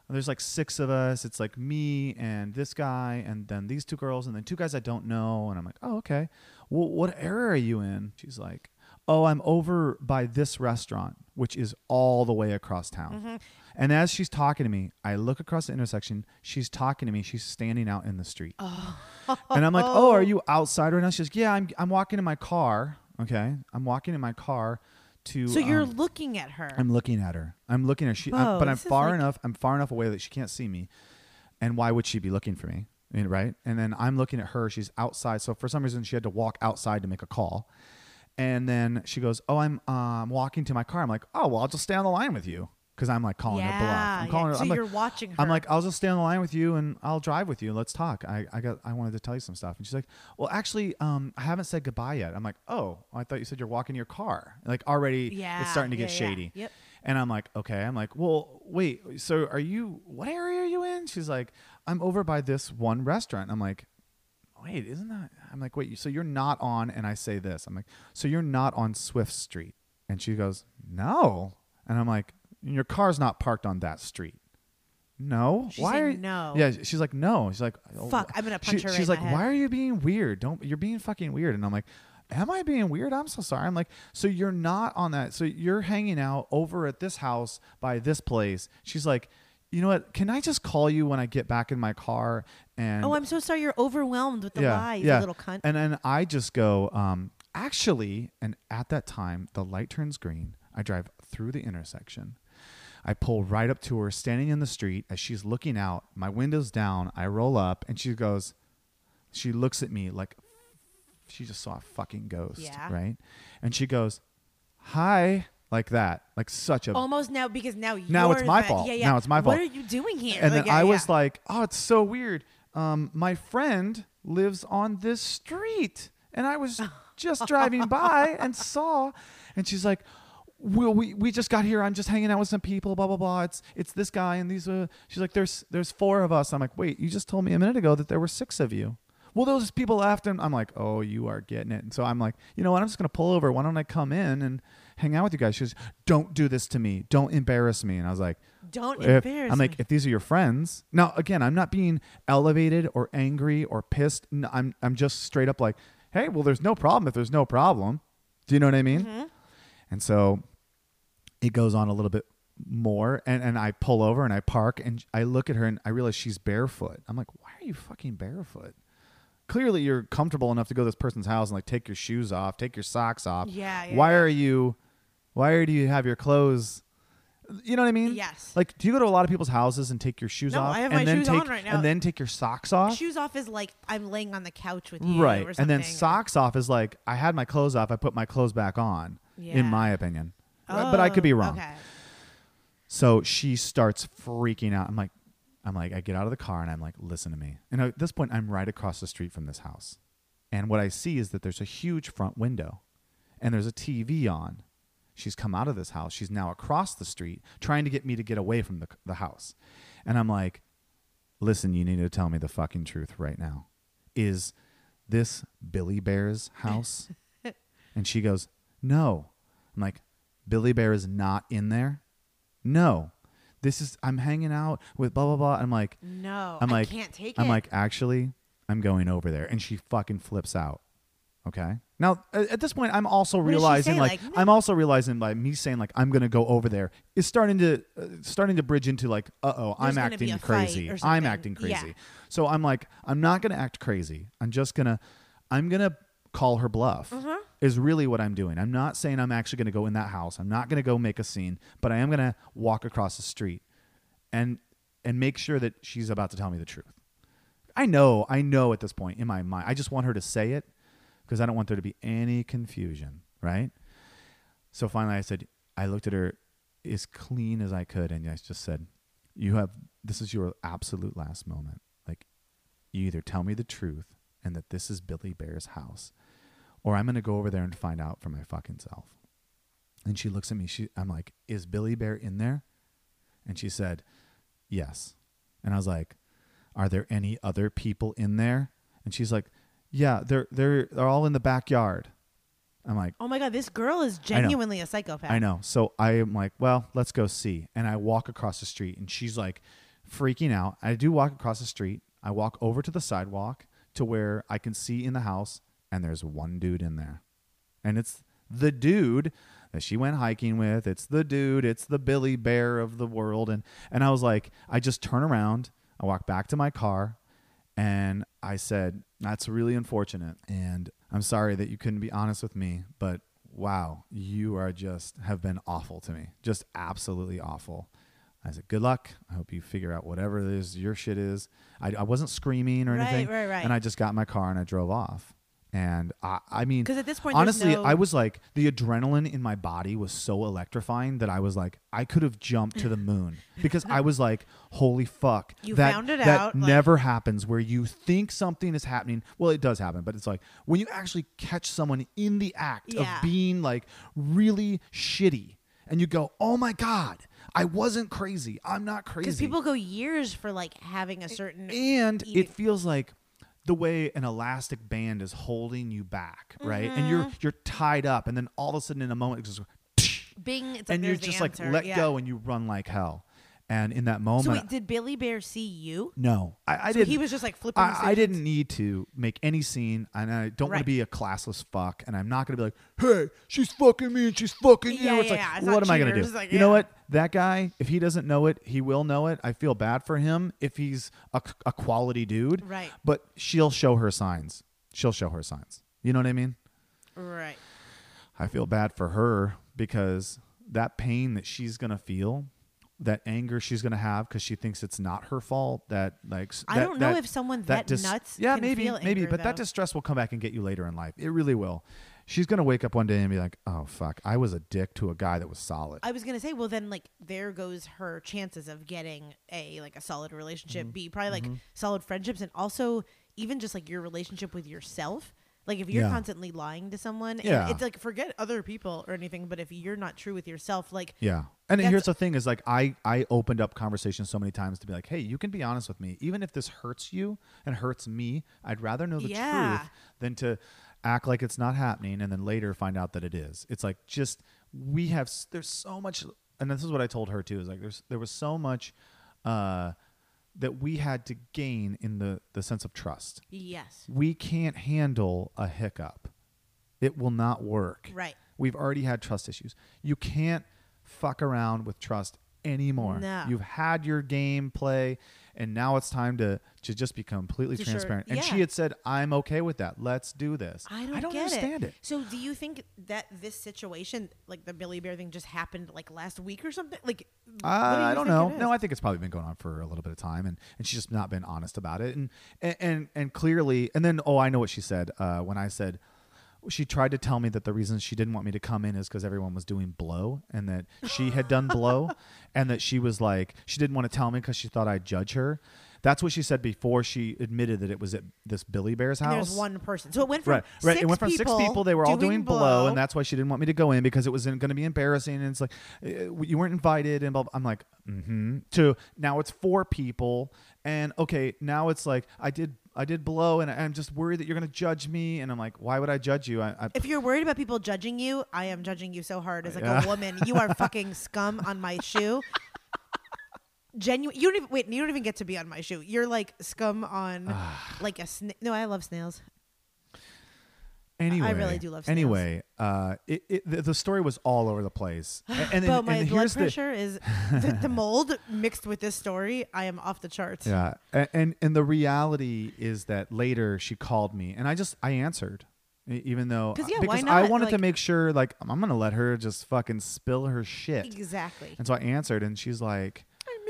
Speaker 2: And there's like six of us. It's like me and this guy, and then these two girls, and then two guys I don't know. And I'm like, oh, okay. Well, what area are you in? She's like, oh, I'm over by this restaurant, which is all the way across town. Mm-hmm. And as she's talking to me, I look across the intersection. She's talking to me. She's standing out in the street. Oh. And I'm like, oh, are you outside right now? She's like, yeah, I'm, I'm walking in my car. Okay. I'm walking in my car to.
Speaker 1: So you're
Speaker 2: um,
Speaker 1: looking at her.
Speaker 2: I'm looking at her. I'm looking at her. She,
Speaker 1: Whoa,
Speaker 2: I'm, but I'm far
Speaker 1: like-
Speaker 2: enough. I'm far enough away that she can't see me. And why would she be looking for me? I mean, right? And then I'm looking at her. She's outside. So for some reason, she had to walk outside to make a call. And then she goes, "Oh, I'm um, walking to my car." I'm like, "Oh, well, I'll just stay on the line with you." Because I'm like calling her bluff. I'm calling
Speaker 1: yeah.
Speaker 2: her.
Speaker 1: So
Speaker 2: I'm like,
Speaker 1: you're watching her.
Speaker 2: I'm like, I'll just stay on the line with you and I'll drive with you. Let's talk. I, I got I wanted to tell you some stuff. And she's like, Well, actually, um, I haven't said goodbye yet. I'm like, Oh, I thought you said you're walking your car. Like already
Speaker 1: Yeah,
Speaker 2: it's starting to get
Speaker 1: yeah, yeah.
Speaker 2: shady.
Speaker 1: Yep.
Speaker 2: And I'm like, okay. I'm like, well, wait. So are you? What area are you in? She's like, I'm over by this one restaurant. I'm like, wait, isn't that? I'm like, wait. So you're not on? And I say this. I'm like, so you're not on Swift Street? And she goes, no. And I'm like, your car's not parked on that street. No.
Speaker 1: She
Speaker 2: why are you?
Speaker 1: no.
Speaker 2: Yeah. She's like, no. She's like, oh,
Speaker 1: Fuck, I'm gonna punch
Speaker 2: she-
Speaker 1: her right
Speaker 2: She's
Speaker 1: in
Speaker 2: like,
Speaker 1: the head.
Speaker 2: why are you being weird? Don't. You're being fucking weird. And I'm like, am I being weird? I'm so sorry. I'm like, so you're not on that. So you're hanging out over at this house by this place. She's like, you know what? Can I just call you when I get back in my car? And
Speaker 1: Oh, I'm so sorry. You're overwhelmed with the lies, you little cunt.
Speaker 2: and then I just go, um, actually, and at that time, the light turns green. I drive through the intersection. I pull right up to her, standing in the street as she's looking out. My window's down. I roll up, and she goes, she looks at me like she just saw a fucking ghost,
Speaker 1: Yeah.
Speaker 2: right? And she goes, hi, like that, like such a
Speaker 1: Almost now because now you're
Speaker 2: Now it's my
Speaker 1: the-
Speaker 2: fault.
Speaker 1: Yeah, yeah.
Speaker 2: Now it's my fault.
Speaker 1: What are you doing here?
Speaker 2: and
Speaker 1: Like,
Speaker 2: then
Speaker 1: yeah,
Speaker 2: I was like, "Oh, it's so weird. Um, my friend lives on this street, and I was just driving by and saw." And she's like, "Well, we we just got here. I'm just hanging out with some people. Blah blah blah. It's it's this guy and these. Uh, she's like, "There's there's four of us." I'm like, "Wait, you just told me a minute ago that there were six of you." Well, those people left, and I'm like, "Oh, you are getting it." And so I'm like, "You know what? I'm just gonna pull over. Why don't I come in and hang out with you guys?" She goes, "Don't do this to me. Don't embarrass me." And I was like,
Speaker 1: Don't
Speaker 2: if-
Speaker 1: embarrass
Speaker 2: I'm like,
Speaker 1: me.
Speaker 2: if these are your friends. Now, again, I'm not being elevated or angry or pissed. No, I'm I'm just straight up like, hey, well, there's no problem if there's no problem. Do you know what I mean?
Speaker 1: Mm-hmm.
Speaker 2: And so it goes on a little bit more, and and I pull over and I park and I look at her and I realize she's barefoot. I'm like, why are you fucking barefoot? Clearly, you're comfortable enough to go to this person's house and like take your shoes off, take your socks off.
Speaker 1: Yeah, yeah,
Speaker 2: Why
Speaker 1: yeah.
Speaker 2: are you? Why do you have your clothes? You know what I mean?
Speaker 1: Yes.
Speaker 2: Like, do you go to a lot of people's houses and take your shoes
Speaker 1: No,
Speaker 2: off?
Speaker 1: I have
Speaker 2: and
Speaker 1: my
Speaker 2: then
Speaker 1: shoes
Speaker 2: take,
Speaker 1: on right now.
Speaker 2: And then take your socks off?
Speaker 1: Shoes off is like I'm laying on the couch with you,
Speaker 2: right. And then socks off is like, I had my clothes off, I put my clothes back on,
Speaker 1: Yeah.
Speaker 2: in my opinion. But- but I could be
Speaker 1: Oh,
Speaker 2: wrong.
Speaker 1: Okay.
Speaker 2: So she starts freaking out. I'm like, I'm like, I get out of the car and I'm like, listen to me. And at this point, I'm right across the street from this house. And what I see is that there's a huge front window and there's a TV on. She's come out of this house. She's now across the street trying to get me to get away from the, the house. And I'm like, listen, you need to tell me the fucking truth right now. Is this Billy Bear's house? and she goes, no. I'm like, Billy Bear is not in there? No. This is, I'm hanging out with blah, blah, blah. I'm like,
Speaker 1: No,
Speaker 2: I'm like, I
Speaker 1: can't take
Speaker 2: I'm
Speaker 1: it.
Speaker 2: like, actually, I'm going over there, and she fucking flips out. Okay. Now, a- at this point, I'm also
Speaker 1: What does she
Speaker 2: realizing,
Speaker 1: say?
Speaker 2: like,
Speaker 1: Like,
Speaker 2: I'm also realizing by me saying, like, I'm gonna go over there is starting to uh, starting to bridge into like, uh oh, I'm
Speaker 1: gonna be
Speaker 2: acting
Speaker 1: a fight
Speaker 2: crazy.
Speaker 1: or
Speaker 2: I'm
Speaker 1: something.
Speaker 2: acting
Speaker 1: Yeah.
Speaker 2: crazy. So I'm like, I'm not gonna act crazy. I'm just gonna, I'm gonna call her bluff.
Speaker 1: Uh-huh.
Speaker 2: Is really what I'm doing. I'm not saying I'm actually gonna go in that house. I'm not gonna go make a scene, but I am gonna walk across the street and and make sure that she's about to tell me the truth. I know, I know at this point in my mind. I just want her to say it because I don't want there to be any confusion, right? So finally I said I looked at her as clean as I could and I just said, "You have this is your absolute last moment. Like you either tell me the truth and that this is Billy Bear's house or I'm going to go over there and find out for my fucking self." And she looks at me. She I'm like, "Is Billy Bear in there?" And she said, Yes. And I was like, Are there any other people in there? And she's like, Yeah, they're they're they're all in the backyard. I'm like,
Speaker 1: oh my god, this girl is genuinely a psychopath.
Speaker 2: I know. So I am like, well, let's go see. And I walk across the street and she's like freaking out. I do walk across the street. I walk over to the sidewalk to where I can see in the house and there's one dude in there. And it's the dude that she went hiking with. It's the dude, it's the Billy Bear of the world and and I was like, I just turn around, I walk back to my car and I said, That's really unfortunate. And I'm sorry that you couldn't be honest with me, but wow, you are just have been awful to me. Just absolutely awful. I said, Good luck. I hope you figure out whatever it is your shit is. I, I wasn't screaming or
Speaker 1: Right,
Speaker 2: anything.
Speaker 1: right, right.
Speaker 2: And I just got in my car and I drove off. And I, I mean,
Speaker 1: 'Cause at this point,
Speaker 2: honestly,
Speaker 1: no-
Speaker 2: I was like, the adrenaline in my body was so electrifying that I was like, I could have jumped to the moon because I was like, holy fuck.
Speaker 1: You
Speaker 2: that,
Speaker 1: found it
Speaker 2: that
Speaker 1: out, like-
Speaker 2: never happens where you think something is happening. Well, it does happen, but it's like when you actually catch someone in the act
Speaker 1: Yeah.
Speaker 2: of being like really shitty and you go, oh my God, I wasn't crazy. I'm not crazy.
Speaker 1: Because people go years for like having a certain
Speaker 2: and
Speaker 1: eating-
Speaker 2: it feels like the way an elastic band is holding you back, right? And
Speaker 1: Mm-hmm.
Speaker 2: you're you're tied up, and then all of a sudden, in a moment, just
Speaker 1: Bing. It's like
Speaker 2: and
Speaker 1: you're the
Speaker 2: just like
Speaker 1: answer.
Speaker 2: let
Speaker 1: yeah.
Speaker 2: go and you run like hell. And in that
Speaker 1: So
Speaker 2: moment,
Speaker 1: wait, did Billy Bear see you?
Speaker 2: no, I, I
Speaker 1: So
Speaker 2: didn't.
Speaker 1: he was just like flipping.
Speaker 2: I, I didn't need to make any scene, and I don't want to be a classless fuck, and I'm not going to be like, "Hey, she's fucking me and she's fucking you."
Speaker 1: Yeah,
Speaker 2: It's
Speaker 1: yeah,
Speaker 2: like,
Speaker 1: yeah. It's
Speaker 2: what am I going to do?
Speaker 1: like,
Speaker 2: you know what? That guy, if he doesn't know it, he will know it. I feel bad for him if he's a, a quality dude,
Speaker 1: Right.
Speaker 2: But she'll show her signs. She'll show her signs. You know what I mean?
Speaker 1: Right.
Speaker 2: I feel bad for her because that pain that she's gonna feel, that anger she's gonna have because she thinks it's not her fault. That like
Speaker 1: I
Speaker 2: that-
Speaker 1: don't know
Speaker 2: that-
Speaker 1: if someone that,
Speaker 2: dis-
Speaker 1: nuts.
Speaker 2: Yeah, maybe, maybe,
Speaker 1: anger,
Speaker 2: but that distress will come back and get you later in life. It really will. She's gonna wake up one day and be like, "Oh fuck, I was a dick to a guy that was solid."
Speaker 1: I was gonna say, well, then like there goes her chances of getting a like a solid
Speaker 2: Mm-hmm.
Speaker 1: relationship. B probably like solid friendships, and also even just like your relationship with yourself. Like if you're
Speaker 2: Yeah.
Speaker 1: constantly lying to someone,
Speaker 2: Yeah.
Speaker 1: it's like forget other people or anything, but if you're not true with yourself, like
Speaker 2: Yeah. And
Speaker 1: That's-
Speaker 2: here's the thing is like I I opened up conversations so many times to be like, "Hey, you can be honest with me. Even if this hurts you and hurts me, I'd rather know the
Speaker 1: Yeah.
Speaker 2: truth than to act like it's not happening and then later find out that it is." It's like just we have there's so much and this is what I told her too is like there's there was so much uh that we had to gain in the the sense of trust.
Speaker 1: yes,
Speaker 2: We can't handle a hiccup. It will not work.
Speaker 1: right.
Speaker 2: We've already had trust issues. You can't fuck around with trust anymore.
Speaker 1: No.
Speaker 2: You've had your game play, and now it's time to to just be completely
Speaker 1: To sure-
Speaker 2: transparent. And she had said, "I'm okay with that. Let's do this."
Speaker 1: I don't, get
Speaker 2: understand it.
Speaker 1: So, do you think that this situation, like the Billy Bear thing, just happened like last week or something? Like, what do
Speaker 2: Uh, I don't know. No. I think it's probably been going on for a little bit of time, and, and she's just not been honest about it. And and and, and clearly, and then oh, I know what she said uh, when I said she tried to tell me that the reason she didn't want me to come in is because everyone was doing blow, and that she had done blow, and that she was like she didn't want to tell me because she thought I'd judge her. That's what she said before she admitted that it was at this Billy Bear's
Speaker 1: And
Speaker 2: house.
Speaker 1: there's one person. So it went from
Speaker 2: Right, right.
Speaker 1: Six
Speaker 2: it went from
Speaker 1: people
Speaker 2: six people. They were all doing blow, and that's why she didn't want me to go in because it was going to be embarrassing. And it's like uh, you weren't invited, and blah, blah. I'm like, mm-hmm. To now it's four people, and okay, now it's like I did, I did blow, and I'm just worried that you're going to judge me. And I'm like, why would I judge you? I, I
Speaker 1: If you're worried about people judging you, I am judging you so hard as like
Speaker 2: Yeah.
Speaker 1: a woman. You are fucking scum on my shoe. Genuine. You don't even wait. You don't even get to be on my shoe. You're like scum on like a sna- no. I love snails.
Speaker 2: Anyway,
Speaker 1: really do love snails.
Speaker 2: Anyway, uh, it, it, the, the story was all over the place, and, and,
Speaker 1: but my
Speaker 2: and
Speaker 1: blood
Speaker 2: here's the
Speaker 1: pressure is the, the mold mixed with this story. I am off the charts.
Speaker 2: Yeah, and, and and the reality is that later she called me, and I just I answered, even though
Speaker 1: 'Cause, yeah, why
Speaker 2: because I wanted to make sure like I'm gonna let her just fucking spill her shit,
Speaker 1: Exactly.
Speaker 2: and so I answered, and she's like,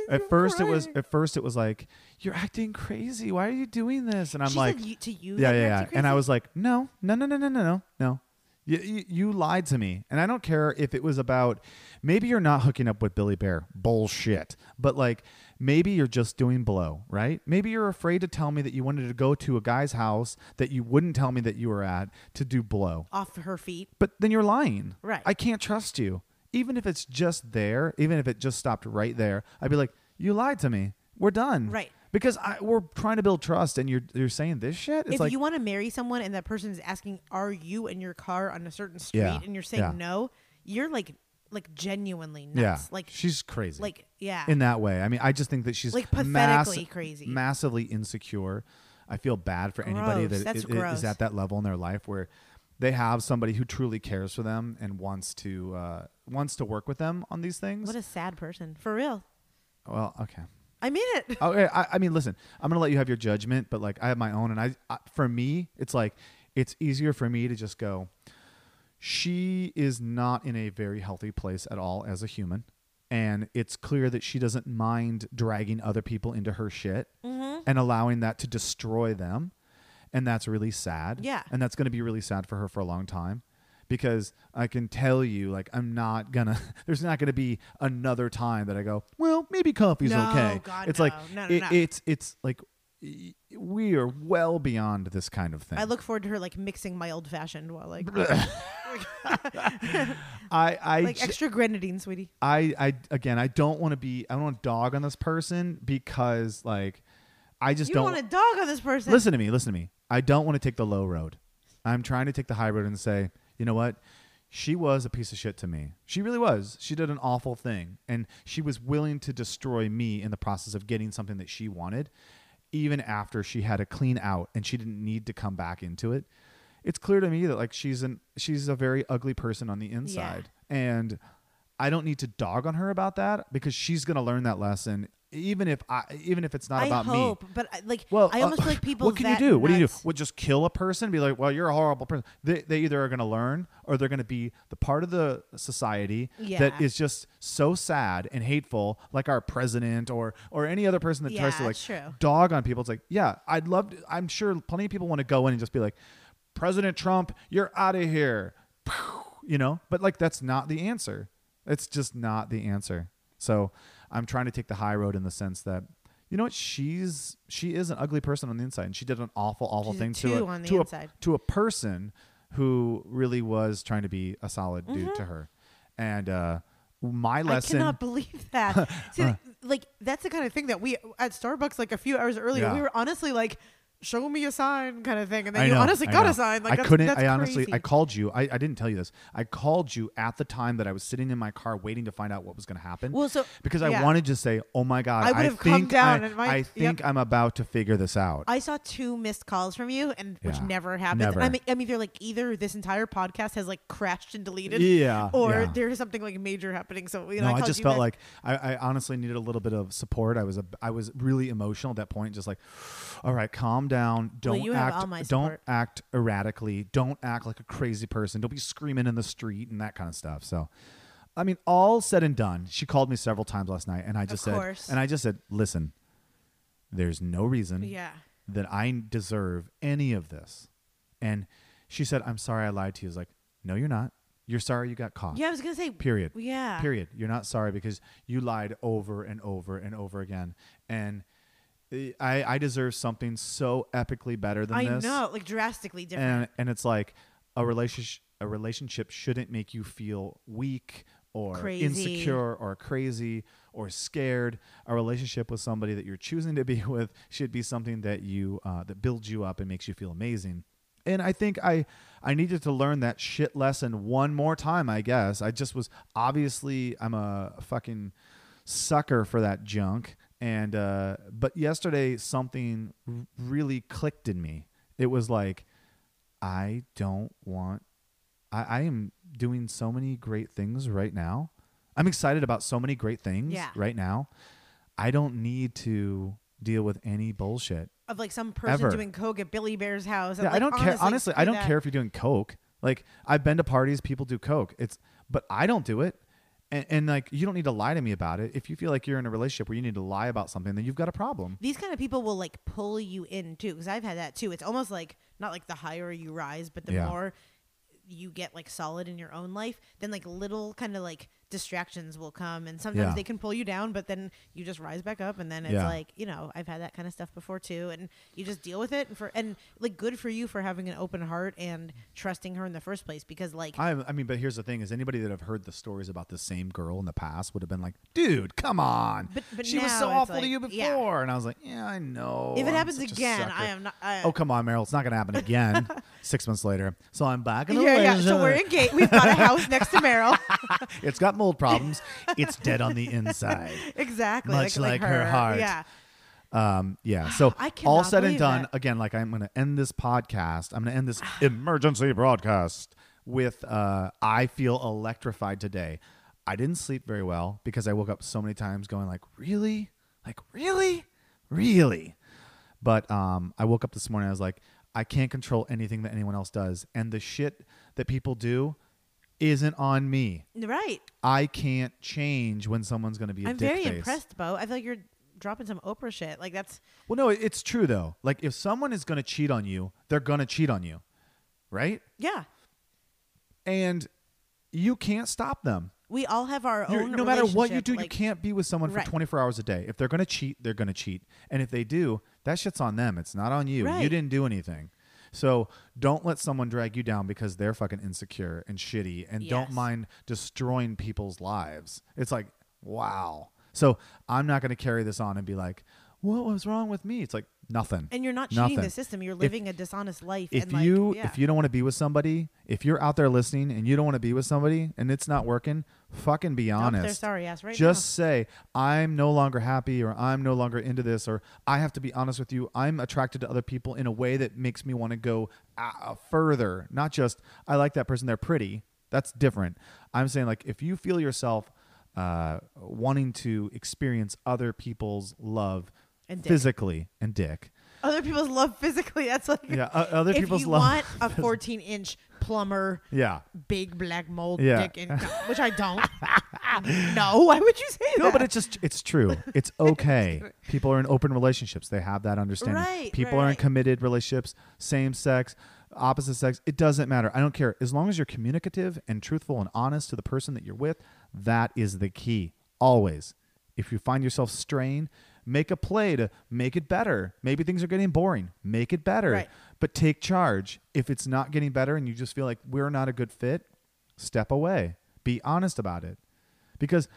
Speaker 2: at first it was at first it was like you're acting crazy, why are you doing this? And I'm
Speaker 1: she
Speaker 2: like,
Speaker 1: you, to you.
Speaker 2: yeah, yeah, yeah. And I was like, no, no, no, no, no, no, no, no. You, you, you lied to me. And I don't care if it was about maybe you're not hooking up with Billy Bear. Bullshit. But like maybe you're just doing blow, right? Maybe you're afraid to tell me that you wanted to go to a guy's house that you wouldn't tell me that you were at to do blow.
Speaker 1: off her feet.
Speaker 2: But then you're lying.
Speaker 1: Right.
Speaker 2: I can't trust you. Even if it's just there, even if it just stopped right there, I'd be like, you lied to me. We're done.
Speaker 1: Right.
Speaker 2: Because I, we're trying to build trust, and you're you're saying this shit. It's
Speaker 1: if
Speaker 2: like
Speaker 1: you want to marry someone and that person is asking, "Are you in your car on a certain street?"
Speaker 2: Yeah,
Speaker 1: and you're saying
Speaker 2: yeah.
Speaker 1: no, you're like like genuinely nuts.
Speaker 2: Yeah,
Speaker 1: Like
Speaker 2: she's crazy.
Speaker 1: like yeah.
Speaker 2: in that way. I mean, I just think that she's
Speaker 1: Like, pathetically crazy.
Speaker 2: massively insecure. I feel bad for anybody
Speaker 1: Gross.
Speaker 2: that i- i- is at that level in their life where they have somebody who truly cares for them and wants to uh, wants to work with them on these things.
Speaker 1: what a sad person. For real.
Speaker 2: well, okay.
Speaker 1: I mean it.
Speaker 2: Okay, I, I mean, listen, I'm gonna let you have your judgment, but like I have my own, and I, I for me, it's like it's easier for me to just go. She is not in a very healthy place at all as a human, and it's clear that she doesn't mind dragging other people into her shit
Speaker 1: Mm-hmm.
Speaker 2: and allowing that to destroy them, and that's really sad.
Speaker 1: Yeah.
Speaker 2: and that's gonna be really sad for her for a long time. Because I can tell you, like, I'm not gonna. There's not gonna be another time that I go. Well, maybe coffee's
Speaker 1: No,
Speaker 2: okay.
Speaker 1: God,
Speaker 2: it's
Speaker 1: no.
Speaker 2: like
Speaker 1: No, no,
Speaker 2: it-
Speaker 1: no.
Speaker 2: it's it's like we are well beyond this kind of thing.
Speaker 1: I look forward to her like mixing my old fashioned while like
Speaker 2: I I
Speaker 1: like
Speaker 2: j-
Speaker 1: extra grenadine, sweetie.
Speaker 2: I I again I don't want to be I don't want to dog on this person because like I just
Speaker 1: You
Speaker 2: don't
Speaker 1: don't want a dog on this person.
Speaker 2: listen to me listen to me. I don't want to take the low road. I'm trying to take the high road and say, you know what? she was a piece of shit to me. She really was. She did an awful thing. And she was willing to destroy me in the process of getting something that she wanted, even after she had a clean out and she didn't need to come back into it. It's clear to me that like she's an she's a very ugly person on the inside. And I don't need to dog on her about that because she's gonna learn that lesson even if I even if it's not
Speaker 1: I
Speaker 2: about
Speaker 1: hope,
Speaker 2: me.
Speaker 1: but I- like
Speaker 2: Well,
Speaker 1: I
Speaker 2: uh,
Speaker 1: almost feel like people.
Speaker 2: What can you
Speaker 1: that
Speaker 2: do? What do you do?
Speaker 1: nuts-
Speaker 2: Would just kill a person? Be like, well, you're a horrible person. They, they either are going to learn or they're going to be the part of the society that
Speaker 1: Yeah.
Speaker 2: is just so sad and hateful, like our president or or any other person that tries to like
Speaker 1: true.
Speaker 2: dog on people. It's like, yeah, I'd love. To, I'm sure plenty of people want to go in and just be like, President Trump, you're out of here, you know. But like, that's not the answer. It's just not the answer. So I'm trying to take the high road in the sense that you know what she's she is an ugly person on the inside and she did an awful awful
Speaker 1: She's
Speaker 2: thing to a, to a to a person who really was trying to be a solid dude to her and uh my lesson
Speaker 1: I cannot believe that. See, like that's the kind of thing that we at Starbucks like a few hours earlier
Speaker 2: Yeah.
Speaker 1: we were honestly like, "Show me a sign," kind of thing, and then
Speaker 2: I
Speaker 1: you
Speaker 2: know,
Speaker 1: honestly
Speaker 2: I
Speaker 1: got
Speaker 2: know.
Speaker 1: a sign. Like
Speaker 2: I couldn't. I honestly,
Speaker 1: crazy.
Speaker 2: I called you. I, I didn't tell you this. I called you at the time that I was sitting in my car waiting to find out what was going to happen.
Speaker 1: Well, so-
Speaker 2: because I wanted to say, "Oh my god,
Speaker 1: I would have
Speaker 2: think
Speaker 1: come down
Speaker 2: I,
Speaker 1: and my-
Speaker 2: I
Speaker 1: yep.
Speaker 2: think I'm about to figure this out."
Speaker 1: I saw two missed calls from you, and which
Speaker 2: Yeah.
Speaker 1: never happens.
Speaker 2: Never.
Speaker 1: I mean, I mean, they're like either this entire podcast has like crashed and deleted,
Speaker 2: Yeah,
Speaker 1: or
Speaker 2: yeah.
Speaker 1: there's something like major happening. So you know,
Speaker 2: no, I,
Speaker 1: called
Speaker 2: just
Speaker 1: you
Speaker 2: felt
Speaker 1: back.
Speaker 2: like I, I honestly needed a little bit of support. I was a, I was really emotional at that point. Just like, all right, calm down. Don't
Speaker 1: have
Speaker 2: act. don't act erratically. Don't act like a crazy person. Don't be screaming in the street and that kind of stuff. So, I mean, all said and done, she called me several times last night, and I just said,
Speaker 1: course.
Speaker 2: and I just said, listen, there's no reason
Speaker 1: yeah.
Speaker 2: that I deserve any of this. And she said, I'm sorry I lied to you. I was like, no, you're not. You're sorry you got caught.
Speaker 1: Yeah, I was gonna say.
Speaker 2: Period.
Speaker 1: Yeah.
Speaker 2: Period. You're not sorry because you lied over and over and over again. And I, I deserve something so epically better than
Speaker 1: I
Speaker 2: this.
Speaker 1: know, like drastically different.
Speaker 2: And and it's like a relationship a relationship shouldn't make you feel weak or
Speaker 1: Crazy.
Speaker 2: insecure or crazy or scared. A relationship with somebody that you're choosing to be with should be something that you uh, that builds you up and makes you feel amazing. And I think I I needed to learn that shit lesson one more time. I guess I just was obviously I'm a fucking sucker for that junk. And uh, but yesterday something r- really clicked in me. It was like I don't want. I, I am doing so many great things right now. I'm excited about so many great things
Speaker 1: Yeah.
Speaker 2: right now. I don't need to deal with any bullshit.
Speaker 1: of like some person
Speaker 2: Ever.
Speaker 1: doing coke at Billy Bear's house.
Speaker 2: Yeah, I don't care.
Speaker 1: honestly,
Speaker 2: Honestly, I
Speaker 1: do
Speaker 2: don't
Speaker 1: that.
Speaker 2: care if you're doing coke. Like I've been to parties, people do coke. It's but I don't do it. And, and like you don't need to lie to me about it. If you feel like you're in a relationship where you need to lie about something, then you've got a problem.
Speaker 1: These kind of people will like pull you in too, because I've had that too. It's almost like not like the higher you rise, but the
Speaker 2: Yeah.
Speaker 1: more you get like solid in your own life, then like little kind of like distractions will come, and sometimes
Speaker 2: Yeah.
Speaker 1: they can pull you down, but then you just rise back up, and then it's
Speaker 2: Yeah.
Speaker 1: like you know I've had that kind of stuff before too, and you just deal with it, and for and like good for you for having an open heart and trusting her in the first place, because like
Speaker 2: I, I mean, but here's the thing: is anybody that have heard the stories about the same girl in the past would have been like, "Dude, come on,
Speaker 1: But- but
Speaker 2: she was so awful to you before,"
Speaker 1: yeah.
Speaker 2: and I was like, "Yeah, I know."
Speaker 1: if it
Speaker 2: I'm
Speaker 1: happens again. I am not. I,
Speaker 2: Oh come on, Meryl! It's not gonna happen again. Six months later, so I'm back in the
Speaker 1: yeah, yeah. So we're engaged. We've got a house next to Meryl.
Speaker 2: It's got mold problems. it's dead on the inside.
Speaker 1: exactly.
Speaker 2: Much
Speaker 1: like,
Speaker 2: like her heart.
Speaker 1: Yeah.
Speaker 2: Um, yeah. So
Speaker 1: I
Speaker 2: all said and done,
Speaker 1: that.
Speaker 2: again, like I'm going to end this podcast. I'm going to end this emergency broadcast with uh, I feel electrified today. I didn't sleep very well because I woke up so many times going like, really, like really, really. But um, I woke up this morning. I was like, I can't control anything that anyone else does, and the shit that people do isn't on me.
Speaker 1: Right.
Speaker 2: I can't change when someone's going to be a
Speaker 1: I'm
Speaker 2: dick
Speaker 1: very
Speaker 2: face.
Speaker 1: impressed, Bo. I feel like you're dropping some Oprah shit. Like that's
Speaker 2: Well, no, it- it's true though. Like if someone is going to cheat on you, they're going to cheat on you, right?
Speaker 1: yeah.
Speaker 2: And you can't stop them.
Speaker 1: We all have our
Speaker 2: You're-
Speaker 1: own.
Speaker 2: no matter what you
Speaker 1: relationship,
Speaker 2: do, you
Speaker 1: like-
Speaker 2: can't be with someone
Speaker 1: Right.
Speaker 2: for 24 hours a day. If they're going to cheat, they're going to cheat. And if they do, that shit's on them. It's not on you. You
Speaker 1: Right.
Speaker 2: didn't do anything. So don't let someone drag you down because they're fucking insecure and shitty and don't mind destroying people's lives. It's like, wow. So I'm not going to carry this on and be like, what was wrong with me? It's like nothing.
Speaker 1: And you're not cheating
Speaker 2: Nothing.
Speaker 1: the system. You're living a dishonest life.
Speaker 2: if
Speaker 1: and like,
Speaker 2: you
Speaker 1: yeah.
Speaker 2: if you don't want to be with somebody, if you're out there listening and you don't want to be with somebody and it's not working, fucking be honest.
Speaker 1: sorry ass right
Speaker 2: Just say I'm no longer happy or I'm no longer into this or I have to be honest with you. I'm attracted to other people in a way that makes me want to go uh, further. Not just I like that person. They're pretty. That's different. I'm saying like if you feel yourself uh, wanting to experience other people's love
Speaker 1: And
Speaker 2: physically and dick.
Speaker 1: Other people's love physically. That's like
Speaker 2: Yeah, o- other
Speaker 1: if
Speaker 2: people's
Speaker 1: you
Speaker 2: love.
Speaker 1: want a 14 inch plumber,
Speaker 2: yeah.
Speaker 1: big black mold
Speaker 2: Yeah.
Speaker 1: dick, in, which I don't. no, why would you say that?
Speaker 2: No, but it's just it's true. It's okay. People are in open relationships. They have that understanding.
Speaker 1: Right,
Speaker 2: People
Speaker 1: right,
Speaker 2: are in
Speaker 1: right.
Speaker 2: committed relationships, same sex, opposite sex. It doesn't matter. I don't care. As long as you're communicative and truthful and honest to the person that you're with, that is the key. Always. If you find yourself straying, make a play to make it better. Maybe things are getting boring. Make it better.
Speaker 1: Right.
Speaker 2: But take charge. If it's not getting better and you just feel like we're not a good fit, step away. Be honest about it. Because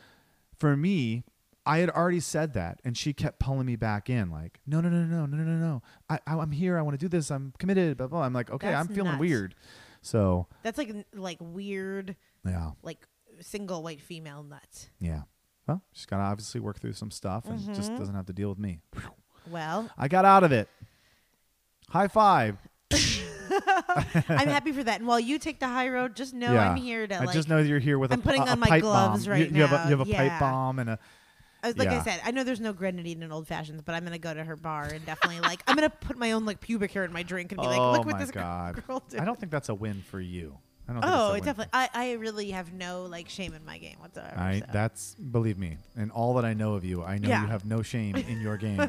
Speaker 2: for me, I had already said that, and she kept pulling me back in, like, no, no, no, no, no, no, no, I, I, am here. I want to do this. I'm committed. Blah blah. I'm like, okay,
Speaker 1: That's
Speaker 2: I'm feeling
Speaker 1: nuts.
Speaker 2: weird. So
Speaker 1: that's like like weird.
Speaker 2: Yeah.
Speaker 1: Like single white female nuts.
Speaker 2: Yeah. Well, she's got to obviously work through some stuff, and
Speaker 1: Mm-hmm.
Speaker 2: just doesn't have to deal with me.
Speaker 1: Well,
Speaker 2: I got out of it. High five.
Speaker 1: I'm happy for that. And while you take the high road, just know
Speaker 2: yeah.
Speaker 1: I'm here to
Speaker 2: I
Speaker 1: like.
Speaker 2: just know you're here with
Speaker 1: I'm
Speaker 2: a,
Speaker 1: putting
Speaker 2: a- a
Speaker 1: on my gloves
Speaker 2: bomb.
Speaker 1: right
Speaker 2: you, you have a,
Speaker 1: now.
Speaker 2: you have a
Speaker 1: Yeah.
Speaker 2: pipe bomb and a
Speaker 1: I was like I said, I know there's no grenadine in old fashions, but I'm gonna go to her bar and definitely like I'm gonna put my own like pubic hair in my drink and be
Speaker 2: oh
Speaker 1: like, look what this
Speaker 2: god.
Speaker 1: girl did.
Speaker 2: I don't think that's a win for you. I don't
Speaker 1: Oh, it definitely. I, I really have no like shame in my game whatsoever.
Speaker 2: I
Speaker 1: so.
Speaker 2: that's believe me, and all that I know of you, I know
Speaker 1: Yeah.
Speaker 2: you have no shame in your game.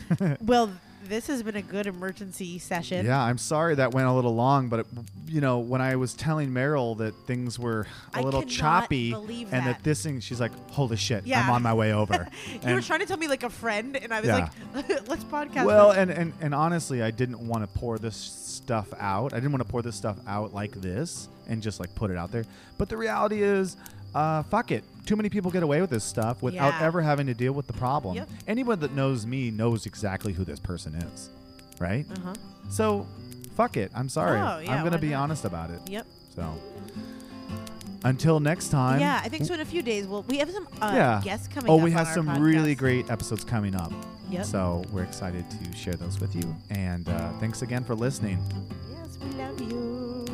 Speaker 1: well, this has been a good emergency session.
Speaker 2: yeah, I'm sorry that went a little long, but it, you know when I was telling Meryl that things were a
Speaker 1: I
Speaker 2: little choppy and
Speaker 1: that.
Speaker 2: that this thing, she's like, "Holy shit,
Speaker 1: yeah.
Speaker 2: I'm on my way over."
Speaker 1: You were trying to tell me like a friend, and I was
Speaker 2: Yeah.
Speaker 1: like, let's podcast.
Speaker 2: well, and, and and honestly, I didn't want to pour this stuff out. I didn't want to pour this stuff out like this and just like put it out there. But the reality is, uh, fuck it. Too many people get away with this stuff without
Speaker 1: Yeah.
Speaker 2: ever having to deal with the problem.
Speaker 1: Yep.
Speaker 2: Anyone that knows me knows exactly who this person is, right?
Speaker 1: uh-huh.
Speaker 2: So, fuck it. I'm sorry.
Speaker 1: Oh, yeah,
Speaker 2: I'm gonna be
Speaker 1: not?
Speaker 2: honest about it.
Speaker 1: Yep.
Speaker 2: So, until next time.
Speaker 1: yeah, I think so. In a few days, we'll we have some uh,
Speaker 2: yeah.
Speaker 1: guests coming.
Speaker 2: Oh, we have some really great episodes coming up.
Speaker 1: Yep.
Speaker 2: So we're excited to share those with you. And uh, thanks again for listening.
Speaker 1: Yes, we love you.